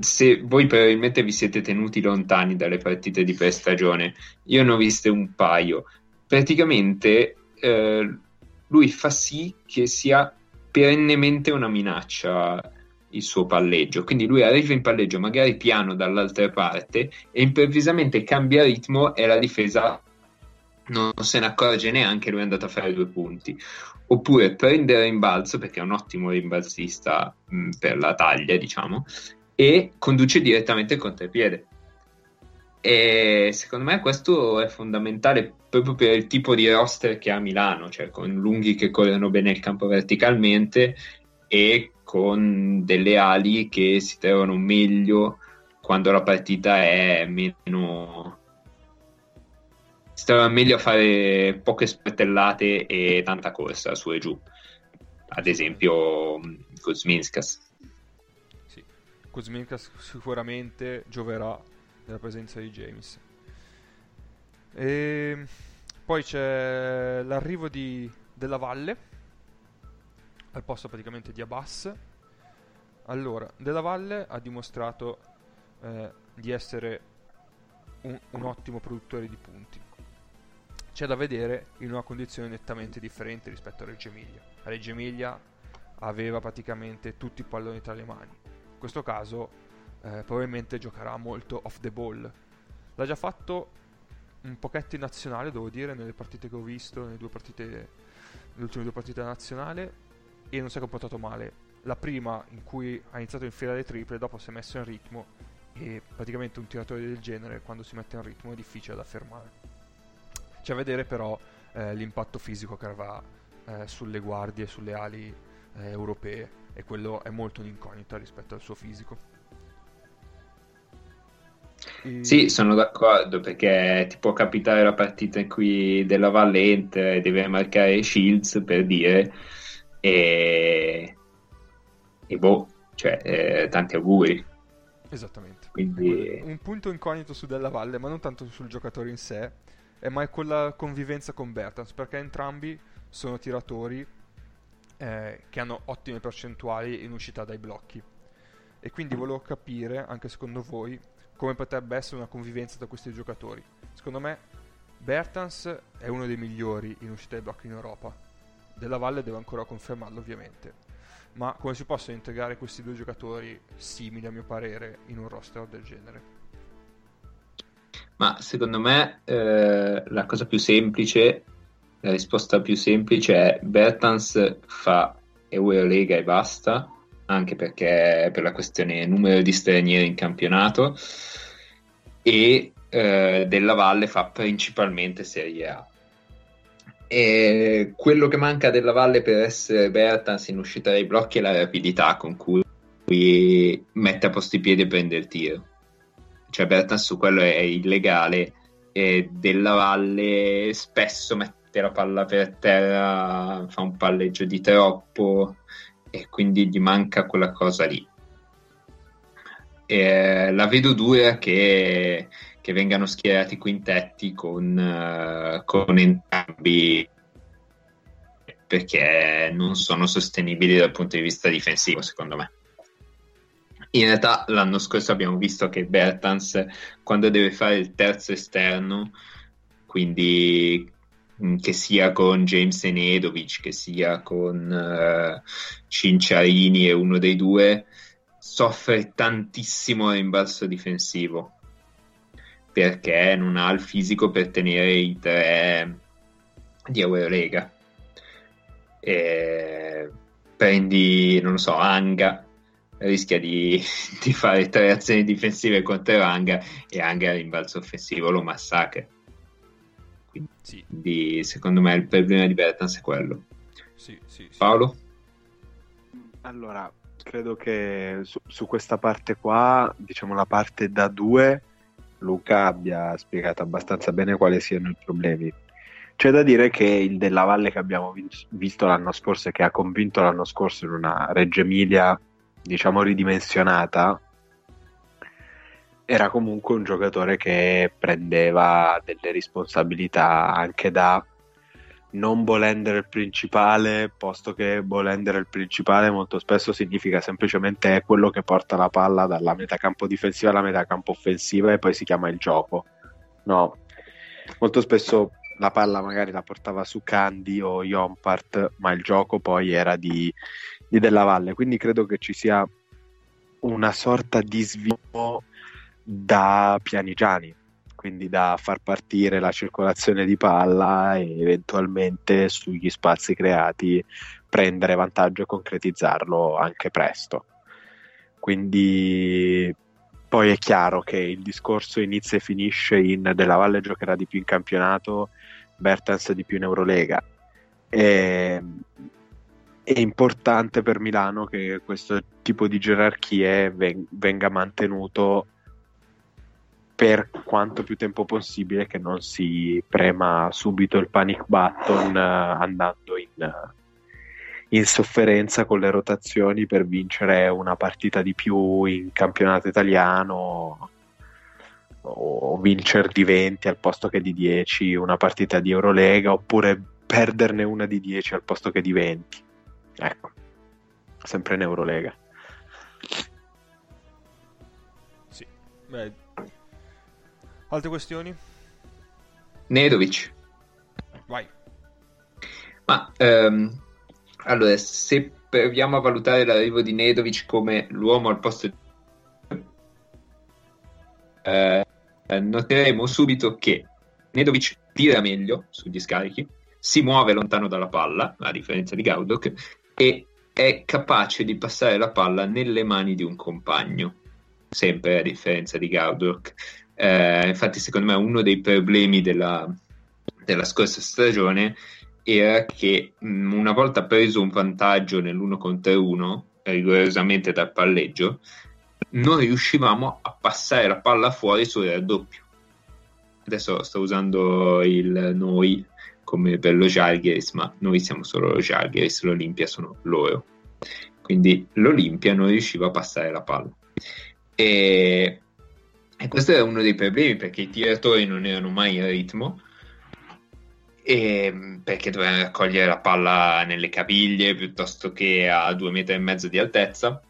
se voi probabilmente vi siete tenuti lontani dalle partite di pre-stagione, io ne ho viste un paio. Praticamente eh, lui fa sì che sia perennemente una minaccia il suo palleggio. Quindi lui arriva in palleggio magari piano dall'altra parte e improvvisamente cambia ritmo e la difesa non se ne accorge neanche, lui è andato a fare due punti. Oppure prendere in balzo, perché è un ottimo rimbalzista mh, per la taglia, diciamo, e conduce direttamente il contropiede. E secondo me questo è fondamentale proprio per il tipo di roster che ha Milano, cioè con lunghi che corrono bene il campo verticalmente e con delle ali che si trovano meglio quando la partita è meno si trova meglio a fare poche sportellate e tanta corsa su e giù. Ad esempio Kuzminskas. Sì. Kuzminskas sicuramente gioverà della presenza di James. E poi c'è l'arrivo di, della Valle al posto praticamente di Abbas. Allora, Della Valle ha dimostrato eh, di essere un, un, ottimo produttore di punti. C'è da vedere in una condizione nettamente differente rispetto a Reggio Emilia. A Reggio Emilia aveva praticamente tutti i palloni tra le mani. In questo caso eh, probabilmente giocherà molto off the ball. L'ha già fatto un pochetto in nazionale, devo dire, nelle partite che ho visto, nelle, due partite, nelle ultime due partite nazionale e non si è comportato male. La prima in cui ha iniziato a infilare triple, dopo si è messo in ritmo e praticamente un tiratore del genere quando si mette in ritmo è difficile da fermare. C'è a vedere però eh, l'impatto fisico che avrà eh, sulle guardie, sulle ali eh, europee e quello è molto un'incognita rispetto al suo fisico. E... Sì, sono d'accordo perché ti può capitare la partita in cui della Vallente deve marcare Shields per dire e, e boh, cioè, eh, tanti auguri. Esattamente. Quindi... Un punto incognito su Della Valle, ma non tanto sul giocatore in sé, è mai con la convivenza con Bertans, perché entrambi sono tiratori eh, che hanno ottime percentuali in uscita dai blocchi. E quindi volevo capire, anche secondo voi, come potrebbe essere una convivenza tra questi giocatori. Secondo me Bertans è uno dei migliori in uscita dai blocchi in Europa, della Valle deve ancora confermarlo ovviamente. Ma come si possono integrare questi due giocatori simili a mio parere in un roster del genere? Ma secondo me eh, la cosa più semplice, la risposta più semplice è Bertans fa Eurolega e basta, anche perché per la questione numero di stranieri in campionato, e eh, Della Valle fa principalmente Serie A. E quello che manca della Valle per essere Bertans in uscita dai blocchi è la rapidità con cui mette a posto i piedi e prende il tiro. Cioè Bertans su quello è illegale e della Valle spesso mette la palla per terra, fa un palleggio di troppo e quindi gli manca quella cosa lì. E la vedo dura che che vengano schierati quintetti con, uh, con entrambi perché non sono sostenibili dal punto di vista difensivo, secondo me. In realtà l'anno scorso abbiamo visto che Bertans, quando deve fare il terzo esterno, quindi mm, che sia con James Enedovic, che sia con uh, Cinciarini e uno dei due, soffre tantissimo il rimbalzo difensivo perché non ha il fisico per tenere i tre di Eurolega. E prendi, non lo so, Anga, rischia di, di, fare tre azioni difensive contro Anga e Anga il rimbalzo offensivo lo massacra. Quindi, sì. secondo me il problema di Bertans è quello. Sì, sì, Paolo? Allora, credo che su, su, questa parte qua, diciamo la parte da due, Luca abbia spiegato abbastanza bene quali siano i problemi. C'è da dire che il della Valle che abbiamo visto l'anno scorso e che ha convinto l'anno scorso in una Reggio Emilia, diciamo, ridimensionata, era comunque un giocatore che prendeva delle responsabilità anche da non Bolender il principale, posto che Bolender il principale molto spesso significa semplicemente quello che porta la palla dalla metacampo difensiva alla metacampo offensiva e poi si chiama il gioco. No, molto spesso la palla magari la portava su Candy o Yompart, ma il gioco poi era di, di Della Valle, quindi credo che ci sia una sorta di sviluppo da pianigiani quindi da far partire la circolazione di palla e eventualmente sugli spazi creati prendere vantaggio e concretizzarlo anche presto. Quindi poi è chiaro che il discorso inizia e finisce in Della Valle giocherà di più in campionato, Bertens di più in Eurolega. E, è importante per Milano che questo tipo di gerarchie venga mantenuto per quanto più tempo possibile che non si prema subito il panic button uh, andando in, in, sofferenza con le rotazioni per vincere una partita di più in campionato italiano o vincere di 20 al posto che di 10 una partita di Eurolega oppure perderne una di 10 al posto che di 20 ecco sempre in Eurolega sì beh Altre questioni? Nedovic. Vai. Ma ehm, allora, se proviamo a valutare l'arrivo di Nedovic come l'uomo al posto di... Eh, noteremo subito che Nedovic tira meglio sugli scarichi, si muove lontano dalla palla, a differenza di Gaudok, e è capace di passare la palla nelle mani di un compagno, sempre a differenza di Gaudok. Eh, infatti, secondo me, uno dei problemi della, della scorsa stagione era che mh, mm, una volta preso un vantaggio nell'uno contro uno, rigorosamente dal palleggio, non riuscivamo a passare la palla fuori sul raddoppio. Adesso sto usando il noi come per lo Jalgiris, ma noi siamo solo lo Jalgiris, l'Olimpia sono loro. Quindi l'Olimpia non riusciva a passare la palla. E e questo è uno dei problemi perché i tiratori non erano mai in ritmo e perché dovevano raccogliere la palla nelle caviglie piuttosto che a due metri e mezzo di altezza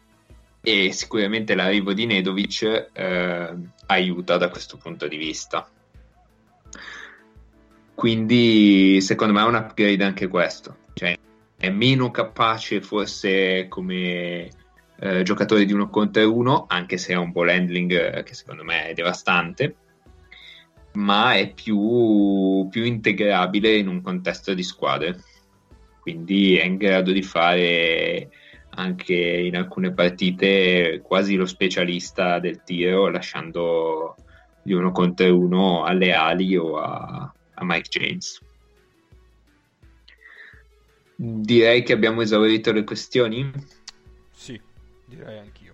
e sicuramente l'arrivo di Nedovic eh, aiuta da questo punto di vista quindi secondo me è un upgrade anche questo cioè è meno capace forse come eh, giocatore di uno contro uno, anche se ha un ball handling eh, che secondo me è devastante, ma è più, più integrabile in un contesto di squadre. Quindi è in grado di fare anche in alcune partite quasi lo specialista del tiro, lasciando di uno contro uno alle ali o a, a Mike James. Direi che abbiamo esaurito le questioni. Sì, direi anch'io.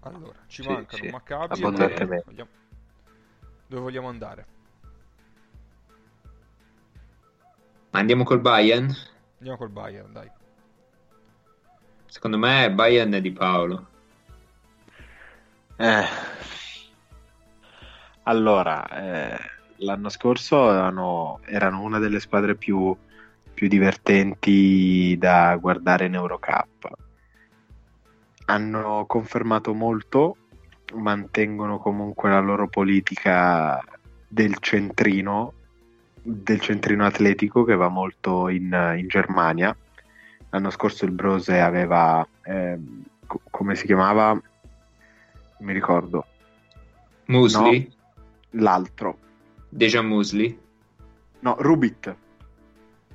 Allora, ci sì, mancano sì. Maccabi e vogliamo... dove vogliamo andare? Andiamo col Bayern? Andiamo col Bayern, dai. Secondo me Bayern è di Paolo. Eh. Allora, eh, l'anno scorso erano, erano, una delle squadre più, più divertenti da guardare in Eurocup hanno confermato molto, mantengono comunque la loro politica del centrino, del centrino atletico che va molto in, in Germania. L'anno scorso il Brose aveva, eh, co- come si chiamava? Non mi ricordo. Musli? No, l'altro. Deja Musli? No, Rubit.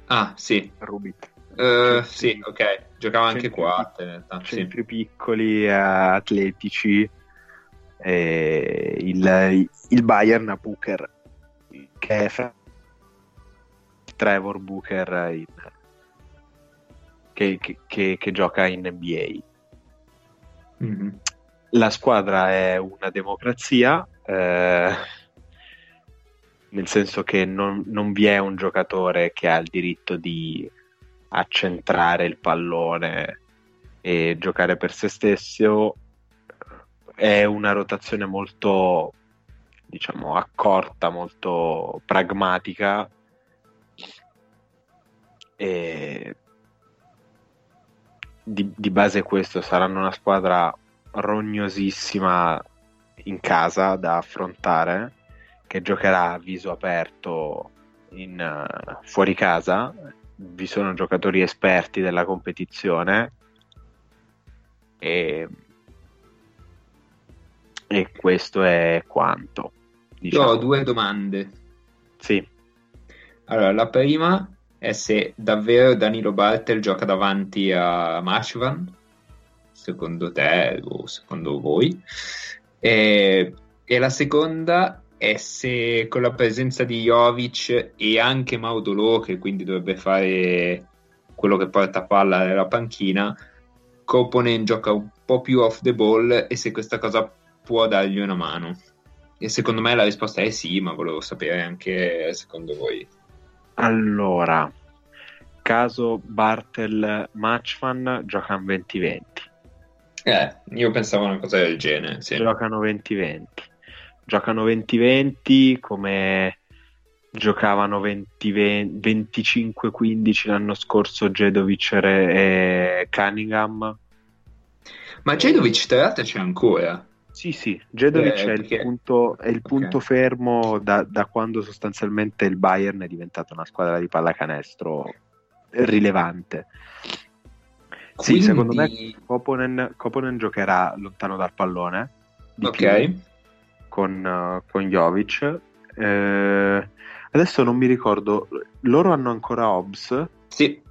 Ah, sì. Rubit. Uh, sì, ok, giocava anche qua. Centri sì. piccoli, uh, atletici. E il, il Bayern a Booker, che è Trevor Booker in, che, che, che, che, gioca in NBA. Mm-hmm. la squadra è una democrazia, eh, nel senso che non, non, vi è un giocatore che ha il diritto di accentrare il pallone e giocare per se stesso. È una rotazione molto, diciamo, accorta, molto pragmatica. E di, di base questo saranno una squadra rognosissima in casa da affrontare che giocherà a viso aperto in, uh, fuori casa. Vi sono giocatori esperti della competizione. E, e questo è quanto diciamo. io ho due domande. Sì. Allora la prima è se davvero Danilo Bartel gioca davanti a Marchvan secondo te o secondo voi? E, e la seconda è se con la presenza di Jovic e anche Maudolò, che quindi dovrebbe fare quello che porta palla nella panchina, Koponen gioca un po' più off the ball e se questa cosa può dargli una mano. E secondo me la risposta è sì, ma volevo sapere anche secondo voi. Allora, caso Bartel Matchman giocano 20-20. Eh, io pensavo una cosa del genere. Sì. Giocano 20-20. Giocano 20-20 come giocavano 25-15 l'anno scorso Jedovic e Cunningham. Ma Jedovic tra l'altro c'è ancora. Sì, sì, Jedovic eh, è, il punto, è il punto okay. fermo da, da, quando sostanzialmente il Bayern è diventato una squadra di pallacanestro rilevante. Quindi... Sì, secondo me Koponen, Koponen giocherà lontano dal pallone. Ok. con, con Jovic. Eh, adesso non mi ricordo, loro hanno ancora Hobbs. Sì.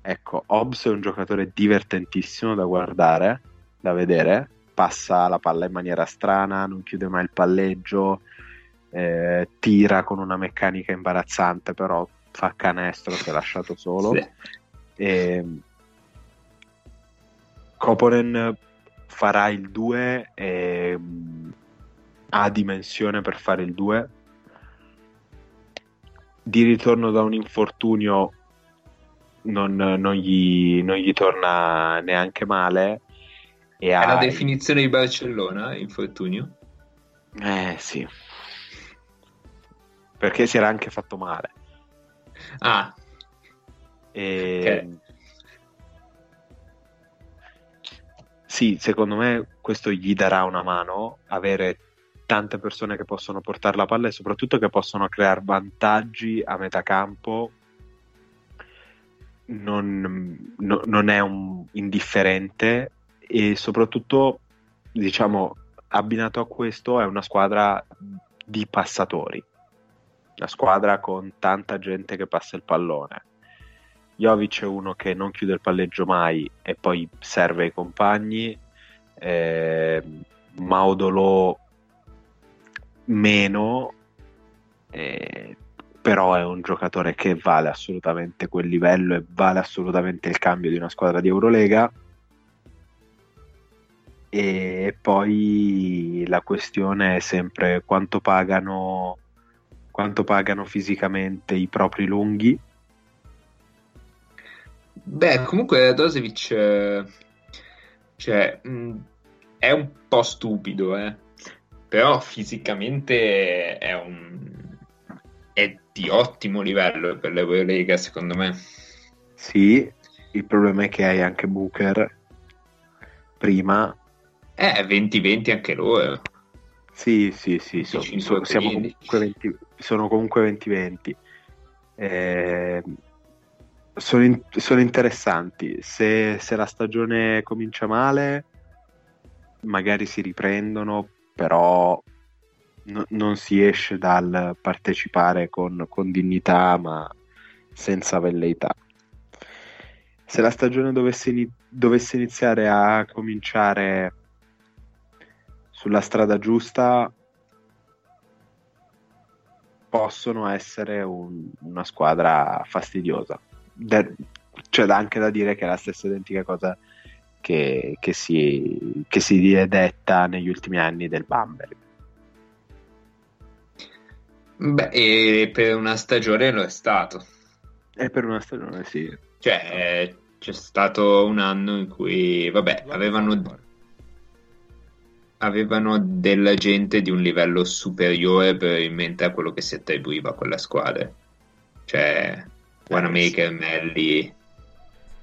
Ecco, Hobbs è un giocatore divertentissimo da guardare, da vedere. Passa la palla in maniera strana, non chiude mai il palleggio, eh, tira con una meccanica imbarazzante, però fa canestro se lasciato solo. Sì. E, ehm, Koponen farà il 2 e mm, ha dimensione per fare il 2 di ritorno da un infortunio non, non, gli, non gli, torna neanche male e è ha... la definizione di Barcellona infortunio? eh sì perché si era anche fatto male ah e... Okay sì, secondo me questo gli darà una mano avere tante persone che possono portare la palla e soprattutto che possono creare vantaggi a metà campo. Non, no, non è un indifferente e soprattutto, diciamo, abbinato a questo è una squadra di passatori, una squadra con tanta gente che passa il pallone Jovic è uno che non chiude il palleggio mai e poi serve ai compagni. Eh, Maudolo meno, eh, però è un giocatore che vale assolutamente quel livello e vale assolutamente il cambio di una squadra di Eurolega. E poi la questione è sempre quanto pagano, quanto pagano fisicamente i propri lunghi Beh, comunque Dosevic cioè, mh, è un po' stupido, eh. però fisicamente è, un... è di ottimo livello per l'Eurolega, secondo me. Sì, il problema è che hai anche Booker prima. Eh, 20-20 anche loro. Sì, sì, sì, so, so, siamo comunque 20, sono comunque 20-20. Eh, sono, in, sono interessanti. Se, se, la stagione comincia male, magari si riprendono, però no, non si esce dal partecipare con, con dignità, ma senza velleità. Se la stagione dovesse, in, dovesse iniziare a cominciare sulla strada giusta, possono essere un, una squadra fastidiosa da, c'è anche da dire che è la stessa identica cosa che, che, si, che si è detta negli ultimi anni del Bamberg. Beh, e per una stagione lo è stato. E per una stagione sì. Cioè, c'è stato un anno in cui, vabbè, avevano, avevano della gente di un livello superiore probabilmente a quello che si attribuiva a quella squadra. Cioè, Wanamaker, Melli,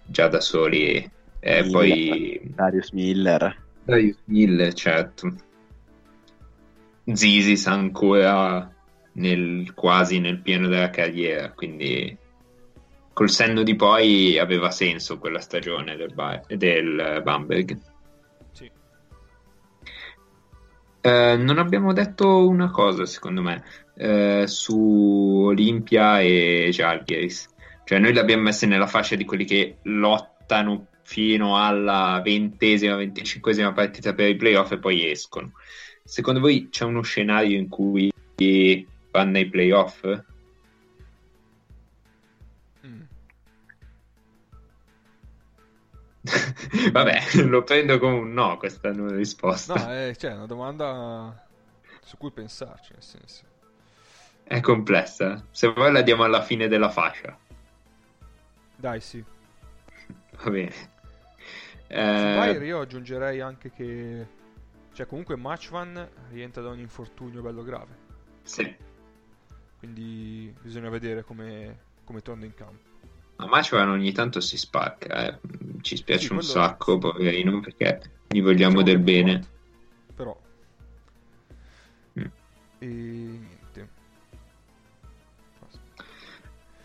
già da soli, e Miller, poi... Darius Miller. Darius Miller, certo. Zisis ancora nel, quasi nel pieno della carriera, quindi col senno di poi aveva senso quella stagione del, del Bamberg. Eh, non abbiamo detto una cosa, secondo me, eh, su Olimpia e Jalgiris. Cioè, noi li abbiamo messi nella fascia di quelli che lottano fino alla ventesima, venticinquesima partita per i playoff e poi escono. Secondo voi c'è uno scenario in cui vanno ai playoff? Vabbè, lo prendo come un no questa risposta. No, è, cioè, è una domanda su cui pensarci, nel senso. È complessa. Se vuoi la diamo alla fine della fascia. Dai, sì. Va bene. Eh... io aggiungerei anche che... Cioè, comunque Matchman rientra da un infortunio bello grave. Sì. Quindi bisogna vedere come, come torna in campo. Ma Matchman ogni tanto si spacca, eh. ci spiace sì, un sacco, poverino, perché gli vogliamo del bene. Forte. Però... Mm. E niente.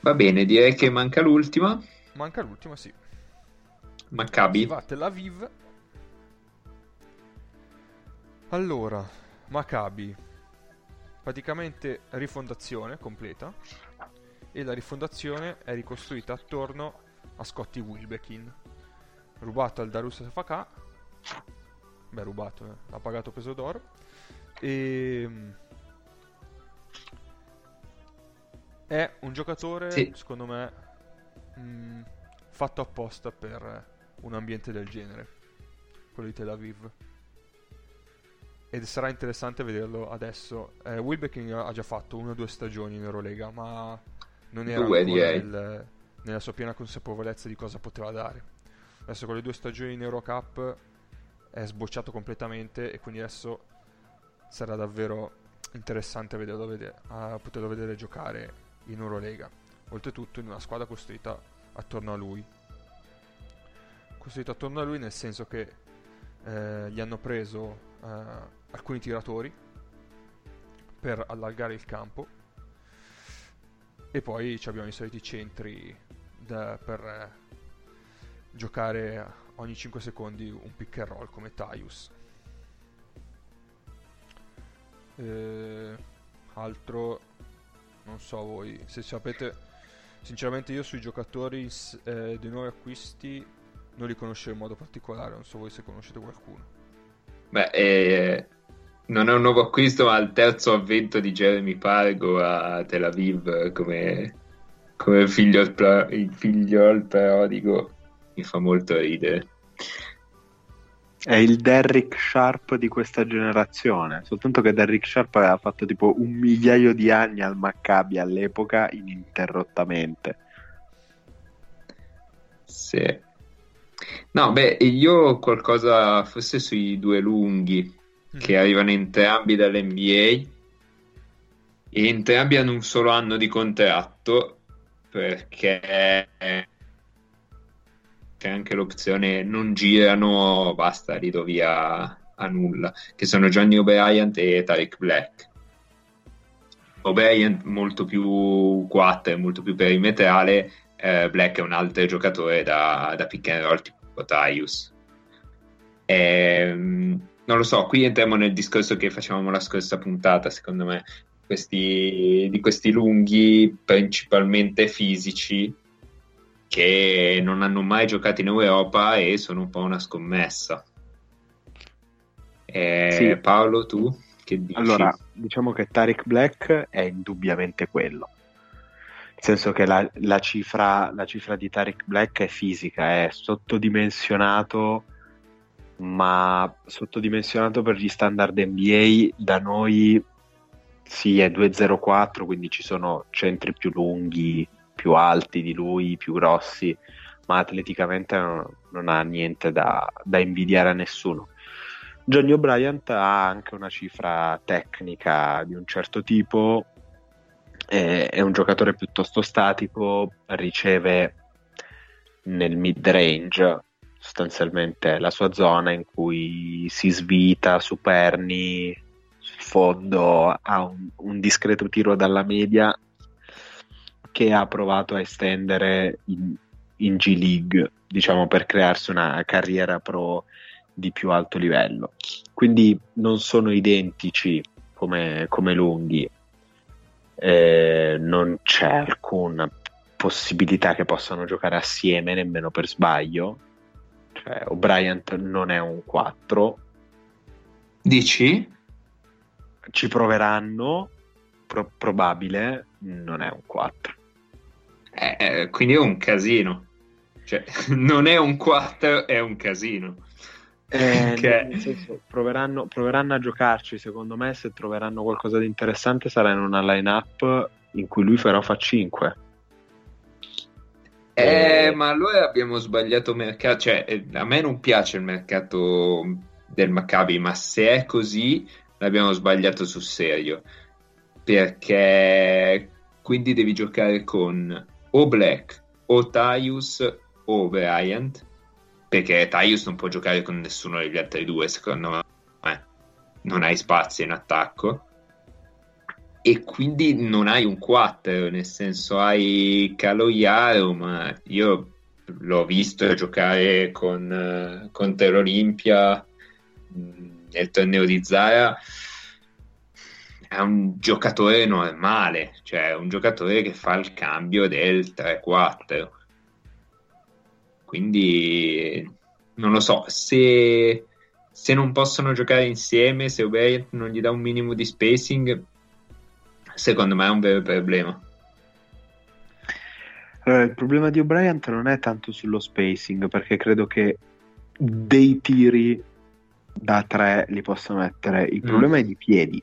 Va bene, direi che manca l'ultima. Manca l'ultima, sì. Maccabi. Va Tel Aviv. Allora, Maccabi. Praticamente rifondazione completa e la rifondazione è ricostruita attorno a Scotty Wilbekin, rubato al Darus FK, beh rubato, eh, l'ha pagato peso d'oro, e mm, è un giocatore, sì. secondo me, mh, mm, fatto apposta per un ambiente del genere, quello di Tel Aviv. Ed sarà interessante vederlo adesso. Eh, Wilbekin ha già fatto una o due stagioni in Eurolega, ma non era ancora nel, nella sua piena consapevolezza di cosa poteva dare. Adesso con le due stagioni in Eurocup è sbocciato completamente e quindi adesso sarà davvero interessante vederlo vedere, uh, poterlo vedere giocare in Eurolega. Oltretutto in una squadra costruita attorno a lui. Costruita attorno a lui nel senso che eh, gli hanno preso eh, alcuni tiratori per allargare il campo e poi abbiamo i soliti centri da, per eh, giocare ogni 5 secondi un pick and roll come Tyus. Eh, altro, non so voi, se sapete, sinceramente io sui giocatori eh, dei nuovi acquisti non li conoscevo in modo particolare, non so voi se conoscete qualcuno. Beh, eh, non è un nuovo acquisto, ma il terzo avvento di Jeremy Pargo a Tel Aviv come, come figlio, il figlio al prodigo. Mi fa molto ridere. È il Derrick Sharp di questa generazione, soltanto che Derrick Sharp aveva fatto tipo un migliaio di anni al Maccabi all'epoca ininterrottamente. Sì. No, beh, io qualcosa forse sui due lunghi che arrivano entrambi dall'NBA e entrambi hanno un solo anno di contratto perché c'è anche l'opzione non girano, basta, li do via a nulla, che sono Johnny O'Brien e Tarek Black. O'Brien molto più 4, molto più perimetrale, eh, Black è un altro giocatore da, da pick and roll tipo Tyus. Ehm, non lo so, qui entriamo nel discorso che facevamo la scorsa puntata, secondo me, questi, di questi lunghi principalmente fisici che non hanno mai giocato in Europa e sono un po' una scommessa. Eh, sì. Paolo, tu che dici? Allora, diciamo che Tarek Black è indubbiamente quello. Nel senso che la, la, cifra, la cifra di Tarek Black è fisica, è sottodimensionato ma sottodimensionato per gli standard NBA. Da noi sì, è 2,04, quindi ci sono centri più lunghi, più alti di lui, più grossi, ma atleticamente non, non ha niente da, da invidiare a nessuno. Johnny O'Brien ha anche una cifra tecnica di un certo tipo, è, è un giocatore piuttosto statico, riceve nel mid range sostanzialmente la sua zona in cui si svita su perni, fondo, ha un, un discreto tiro dalla media che ha provato a estendere in, in G League, diciamo per crearsi una carriera pro di più alto livello. Quindi non sono identici come, come lunghi, eh, non c'è alcuna possibilità che possano giocare assieme nemmeno per sbaglio. Cioè, O'Brien non è un 4. Dici? Ci proveranno, pro- probabile, non è un 4. Eh, eh, quindi è un casino. Cioè, non è un 4, è un casino. Eh, che... senso, proveranno, proveranno, a giocarci, secondo me, se troveranno qualcosa di interessante sarà in una line-up in cui lui però fa 5. Eh, ma allora abbiamo sbagliato mercato, cioè eh, a me non piace il mercato del Maccabi, ma se è così l'abbiamo sbagliato sul serio, perché quindi devi giocare con o Black o Tyus o Bryant perché Tyus non può giocare con nessuno degli altri due, secondo me. Non hai spazio in attacco. E quindi non hai un 4, nel senso hai Caloiaro, ma io l'ho visto giocare con, con Terra Olimpia nel torneo di Zara. È un giocatore normale, cioè un giocatore che fa il cambio del 3-4 quindi non lo so, se, se non possono giocare insieme, se O'Brien non gli dà un minimo di spacing, secondo me è un vero problema. Allora, il problema di O'Brien non è tanto sullo spacing, perché credo che dei tiri da tre li possa mettere. Il mm. problema è di piedi.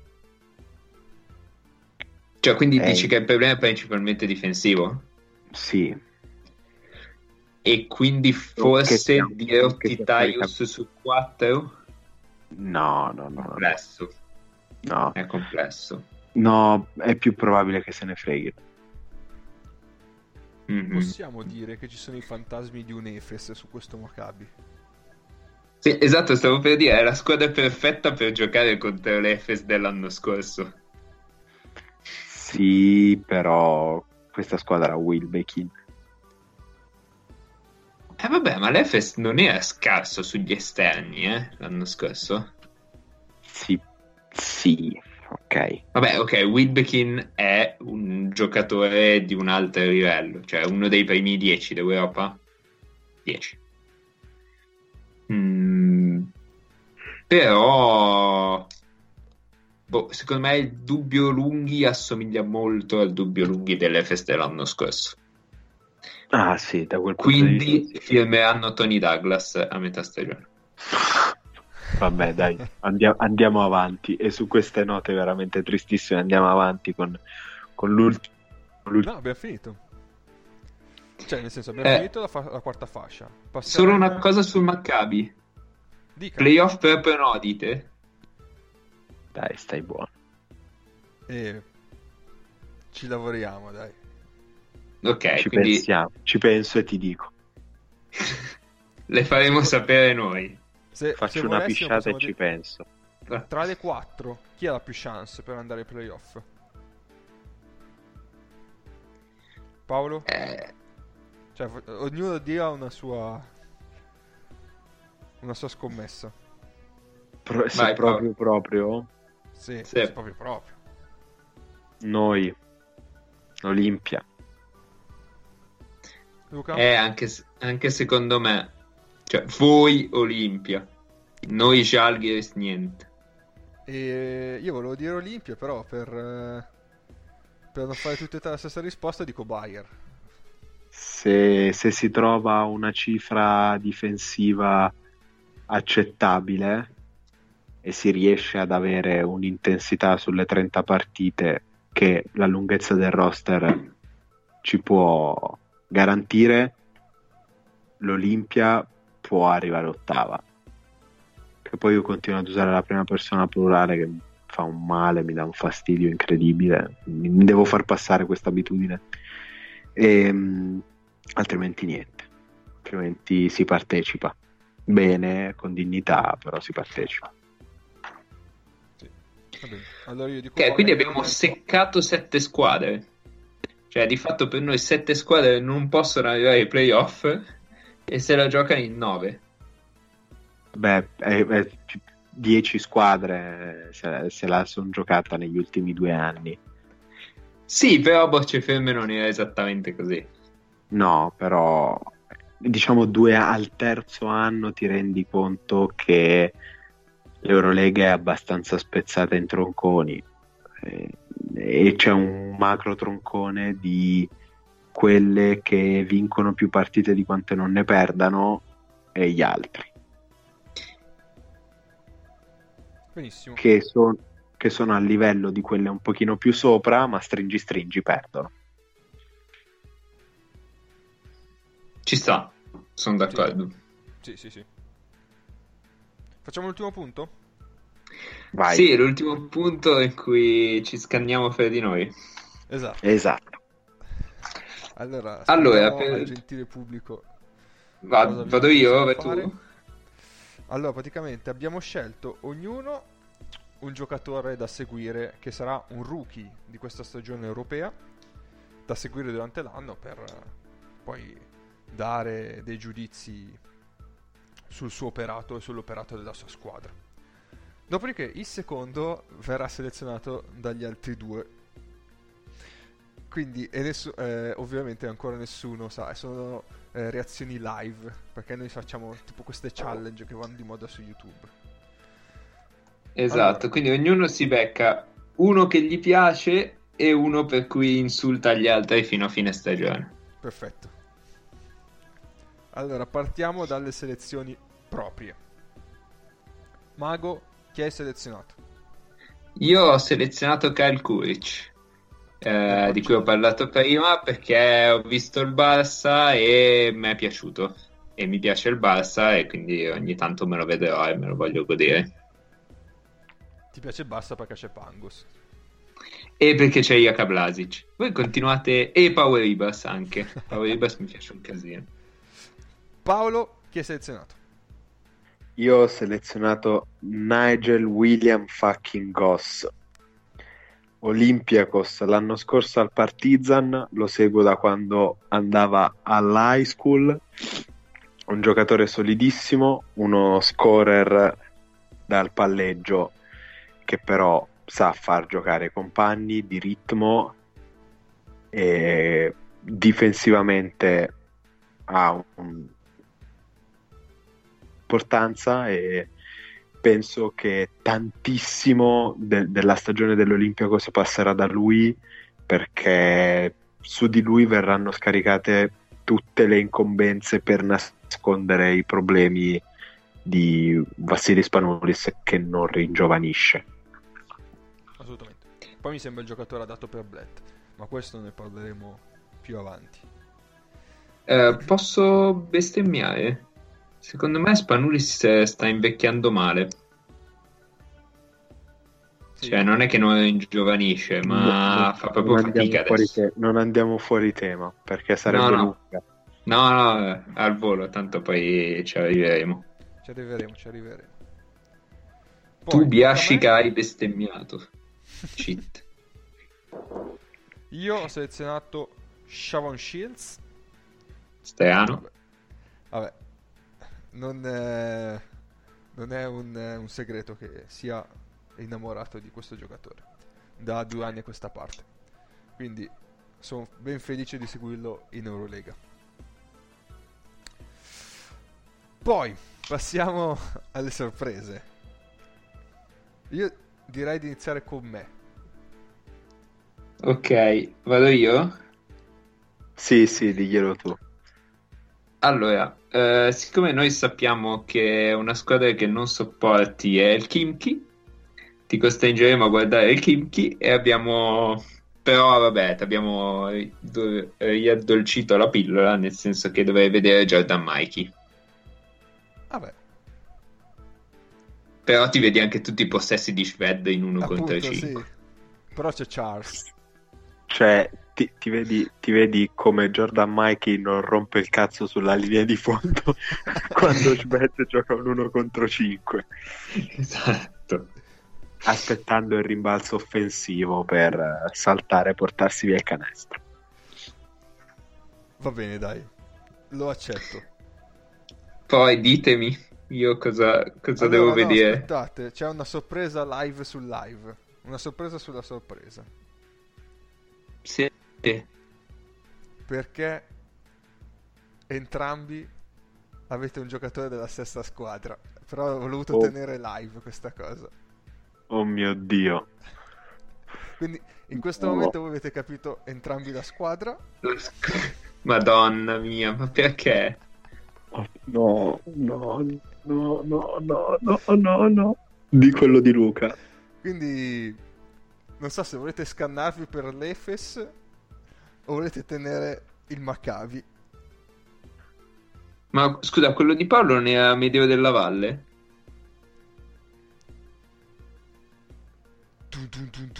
Cioè, quindi è... dici che il problema è principalmente difensivo? Sì, e quindi forse diroti Tyus su 4? No, no, no. Complesso. No. È complesso. No, è più probabile che se ne freghi. Mm-hmm. Possiamo dire che ci sono i fantasmi di un Efes su questo Maccabi. Sì, esatto, stavo per dire, è la squadra perfetta per giocare contro l'Efes dell'anno scorso. Sì, però questa squadra ha Wilbekin eh vabbè, ma l'Efes non era scarso sugli esterni, eh, l'anno scorso. Sì, sì, ok. Vabbè, ok, Wilbekin è un giocatore di un altro livello, cioè uno dei primi 10 d'Europa. 10. Mm, però... Boh, secondo me il dubbio Lunghi assomiglia molto al dubbio Lunghi dell'Efes dell'anno scorso. Ah sì, da quel punto Quindi di vista. firmeranno Tony Douglas a metà stagione. Vabbè, dai, andiamo, andiamo, avanti. E su queste note veramente tristissime andiamo avanti con, con l'ultimo. No, abbiamo finito. Cioè, nel senso, abbiamo eh, finito la, fa- la, quarta fascia. Passiamo solo una cosa sul Maccabi. Dica. Playoff per Penodite. Dai, stai buono. E ci lavoriamo, dai. Ok, ci quindi... pensiamo, ci penso e ti dico. Le faremo sapere noi. Se, Faccio se una pisciata e ci penso. Tra le quattro, chi ha la più chance per andare ai playoff? Paolo? Eh... Cioè, ognuno dia una sua... Una sua scommessa. Pro- se Vai, proprio Paolo. proprio? Sì, sì. proprio proprio. Noi. Olimpia. Luca? Eh, anche, anche secondo me. Cioè, voi Olimpia. Noi Žalgiris niente. E io volevo dire Olimpia, però per, per non fare tutte e tre la stessa risposta dico Bayer. Se, se si trova una cifra difensiva accettabile e si riesce ad avere un'intensità sulle 30 partite che la lunghezza del roster ci può garantire, l'Olimpia può arrivare ottava. Che poi io continuo ad usare la prima persona plurale che fa un male, mi dà un fastidio incredibile. Mi, devo far passare questa abitudine. E, mh, altrimenti niente. Altrimenti si partecipa. Bene, con dignità, però si partecipa. Sì. Allora io dico Ok, quindi abbiamo seccato sette squadre. Cioè, di fatto per noi sette squadre non possono arrivare ai playoff e se la giocano in nove. Beh, è- è- 10 squadre se, se la sono giocata negli ultimi due anni. Sì, però Bocce Ferme non era esattamente così. No, però diciamo due al terzo anno ti rendi conto che l'Eurolega è abbastanza spezzata in tronconi eh, e c'è un macro troncone di quelle che vincono più partite di quante non ne perdano e gli altri Benissimo. che, son- che sono a livello di quelle un pochino più sopra ma stringi stringi perdono Ci sta, sono d'accordo. Sì, sì, sì. Facciamo l'ultimo punto? vai Sì, l'ultimo punto in cui ci scanniamo fra di noi. Esatto. esatto Allora, Allora, per- gentile pubblico Va- vado io, vai tu. Allora, praticamente abbiamo scelto ognuno un giocatore da seguire che sarà un rookie di questa stagione europea da seguire durante l'anno per eh, poi dare dei giudizi sul suo operato e sull'operato della sua squadra. Dopodiché il secondo verrà selezionato dagli altri due. Quindi, e nessu- eh, ovviamente ancora nessuno sa, sono eh, reazioni live, perché noi facciamo tipo queste challenge che vanno di moda su YouTube. Esatto, Allora. quindi ognuno si becca uno che gli piace e uno per cui insulta gli altri fino a fine stagione. Perfetto. Allora, partiamo dalle selezioni proprie. Mago, chi hai selezionato? Io ho selezionato Kyle Kuric, eh, di cui ho parlato prima perché ho visto il Barça e mi è piaciuto. E mi piace il Barça e quindi ogni tanto me lo vedrò e me lo voglio godere. Ti piace il Barça perché c'è Pangos. E perché c'è Jaka Blasic. Voi continuate... E Power Ribas anche. Power Ribas mi piace un casino. Paolo, chi hai selezionato? Io ho selezionato Nigel William fucking Goss. Olympiacos l'anno scorso al Partizan, lo seguo da quando andava all'high school. Un giocatore solidissimo, uno scorer dal palleggio che però sa far giocare compagni di ritmo e difensivamente ha un- importanza e penso che tantissimo de- della stagione dell'Olimpiakos passerà da lui perché su di lui verranno scaricate tutte le incombenze per nascondere i problemi di Vassilis Spanoulis che non ringiovanisce. Assolutamente. Poi mi sembra il giocatore adatto per Blatt, ma questo ne parleremo più avanti. Eh, posso bestemmiare? Secondo me Spanulis sta invecchiando male. Sì. Cioè, non è che non ringiovanisce, ma Non- fa proprio fatica adesso. te- non andiamo fuori tema perché sarebbe No, no. lunga. No, no, eh, al volo, tanto poi ci arriveremo. Ci arriveremo, ci arriveremo. tu, Poi, Biascica, tocca a hai bestemmiato. Cheat. Io ho selezionato Shavon Shields. Strano. Vabbè, Vabbè. Non, è, non è un, eh, un segreto che sia innamorato di questo giocatore da due anni a questa parte. Quindi sono ben felice di seguirlo in Eurolega. Poi passiamo alle sorprese. Io direi di iniziare con me. Ok, vado io? Sì, sì, diglielo tu. Allora, eh, siccome noi sappiamo che una squadra che non sopporti è il Kimchi, ti costringeremo a guardare il Kimchi e abbiamo... Però vabbè, ti abbiamo do- riaddolcito la pillola, nel senso che dovrei vedere Jordan Mikey. Vabbè, Però ti vedi anche tutti i possessi di Shved in 1 appunto, contro sì. 5. Però c'è Charles. Cioè, ti, ti vedi, ti vedi come Jordan Mikey non rompe il cazzo sulla linea di fondo quando Schmidt gioca un 1 contro 5, Esatto. aspettando il rimbalzo offensivo per saltare e portarsi via il canestro. Va bene, dai. Lo accetto. Poi ditemi io cosa, cosa devo Allora, no, vedere. aspettate, c'è una sorpresa live sul live. Una sorpresa sulla sorpresa. Sì. Perché? Perché entrambi avete un giocatore della stessa squadra. Però ho voluto oh. tenere live questa cosa. Oh mio dio. Quindi in questo oh. momento voi avete capito entrambi la squadra. Madonna mia, ma perché? No, no, no, no, no, no, no, no. Di quello di Luca. Quindi non so se volete scannarvi per l'Efes o volete tenere il Maccabi. Ma scusa, quello di Paolo non era Medeo della Valle? Tun tun tun.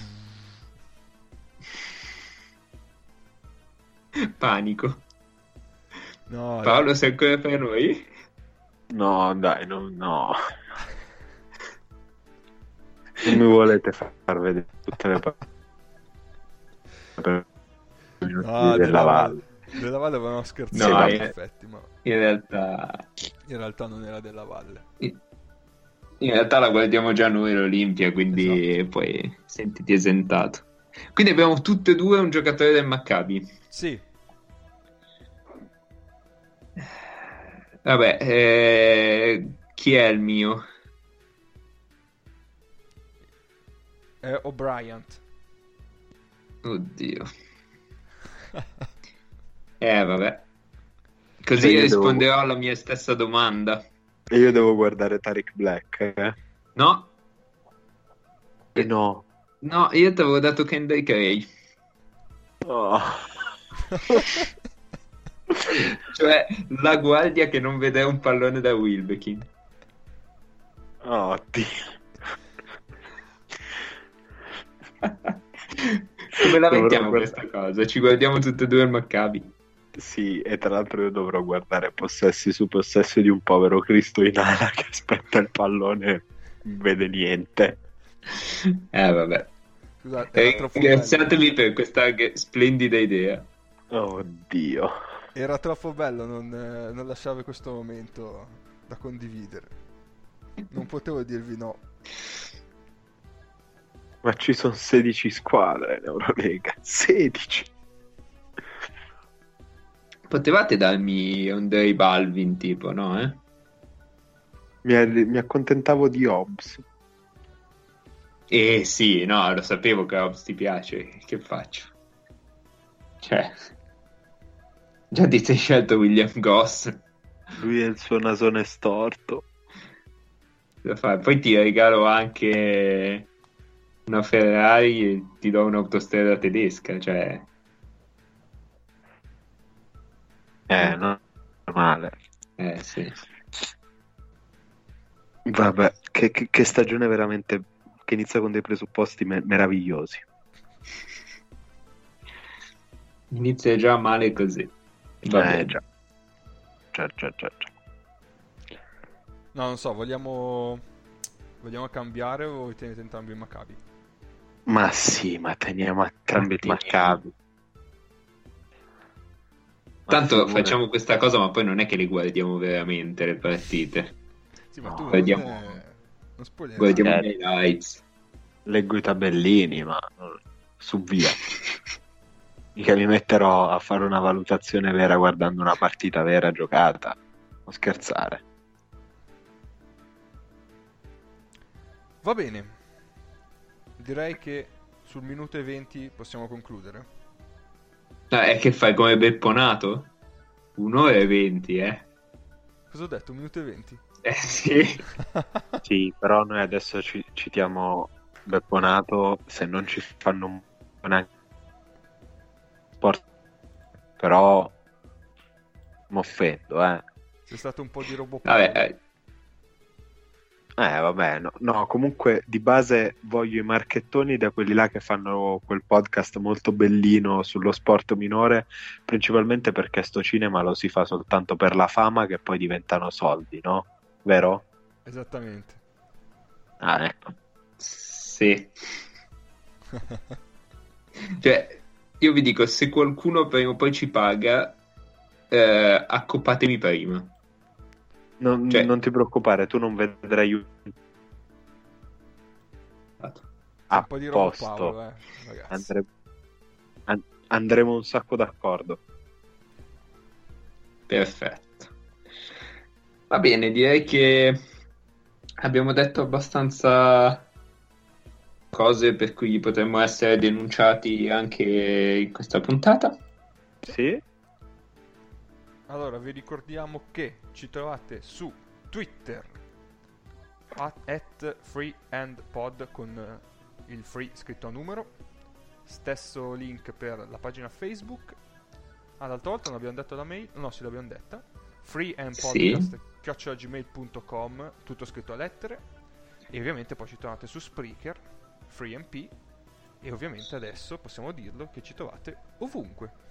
Panico. No, Paolo, sei ancora per noi? No, dai, no, no. Non mi volete far vedere tutte le No, della Valle. Della Valle avevano scherzato No, in effetti, ma In realtà, in realtà non era della Valle. in realtà la guardiamo già noi l'Olimpia, quindi poi sentiti esentato. Quindi abbiamo tutte e due un giocatore del Maccabi. Sì, Vabbè, eh, chi è il mio? è O'Brien. Oddio. Eh, vabbè. Sì, Così io devo- risponderò alla mia stessa domanda. E io devo guardare Tariq Black, eh? No, E no. no, io ti avevo dato Kendrick Ray. Oh. Cioè, la guardia che non vede un pallone da Wilbekin. Oh, Dio. Come la Dovrò mettiamo guardare. questa cosa? Ci guardiamo tutte e due al Maccabi. Sì, e tra l'altro io dovrò guardare possessi su possessi di un povero Cristo in ala che aspetta il pallone e non vede niente. Eh, vabbè. Scusate, Eh. Ringraziatemi per questa splendida idea. Oddio. Era troppo bello non, eh, non lasciare questo momento da condividere. Non potevo dirvi no. Ma ci sono 16 squadre in Eurolega. 16. Potevate darmi un Dave Balvin, tipo, no? Eh? Mi, mi accontentavo di Hobbs. Eh sì, no, lo sapevo che Hobbs ti piace. Che faccio? Cioè, già ti sei scelto William Goss. Lui e il suo nasone storto. Poi ti regalo anche una Ferrari e ti do un'autostrada tedesca. Cioè, Eh, no, male. eh sì. Vabbè, che, che- che stagione veramente che inizia con dei presupposti me- meravigliosi. Inizia già male così. Va eh, bene. già. Già, già, già, già. No, non so, vogliamo... Vogliamo cambiare o tenete entrambi il Maccabi? Ma sì, ma teniamo a Teniamo. Maccabi. Ma Tanto facciamo questa cosa, ma poi non è che le guardiamo veramente le partite. Sì, ma No, tu vediamo. non, spoilerare. Guardiamo Eh. i highlights. Leggo i tabellini, ma su via. Mica mi metterò a fare una valutazione vera guardando una partita vera giocata. Non scherzare. Va bene. Direi che sul minuto e 20 possiamo concludere. Ah, è che fai come Bepponato? Un'ora e venti, eh? Cosa ho detto? Un minuto e venti? Eh sì. Sì, però noi adesso ci, citiamo Bepponato, se non ci fanno un neanche sport, però mi offendo, eh. C'è stato un po' di robot. Vabbè, eh, vabbè, no, no, comunque di base voglio i marchettoni da quelli là che fanno quel podcast molto bellino sullo sport minore, principalmente perché sto cinema lo si fa soltanto per la fama che poi diventano soldi, no? Vero? Esattamente. Ah, ecco. sì. Cioè, io vi dico, se qualcuno prima o poi ci paga, eh, accopatemi prima. Non, Cioè- non ti preoccupare, tu non vedrai un C'è un po' di roba posto. Paolo, eh, ragazzi. Andre- an- andremo un sacco d'accordo. Perfetto. Va bene, direi che abbiamo detto abbastanza cose per cui potremmo essere denunciati anche in questa puntata. Sì? Allora, vi ricordiamo che ci trovate su Twitter at, at freeandpod con eh, il free scritto a numero. Stesso link per la pagina Facebook. Ah, l'altra volta non abbiamo detto la mail? No, sì, l'abbiamo detta. freeandpodcast chiocciolagmail.com tutto scritto a lettere. E ovviamente poi ci trovate su Spreaker, FreeMP. E ovviamente adesso possiamo dirlo che ci trovate ovunque.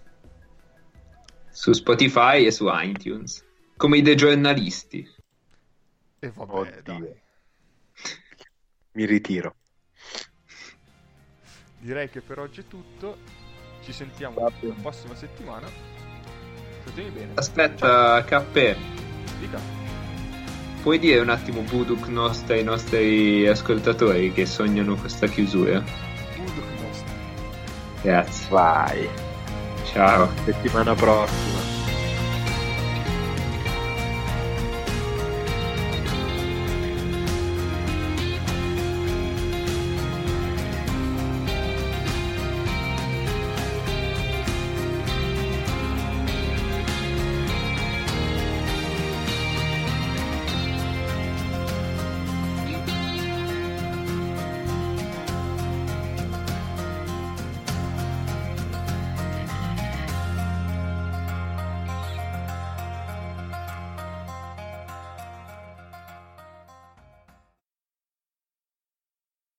Su Spotify e su iTunes. Come i dei giornalisti. E vabbè. Mi ritiro. Direi che per oggi è tutto. Ci sentiamo Vabbè. la prossima settimana. Statemi bene. Aspetta, KP, Dica. puoi dire un attimo Buduk nostra ai nostri ascoltatori che sognano questa chiusura? Udok nostro. Grazie. Vai. Ciao. Settimana prossima.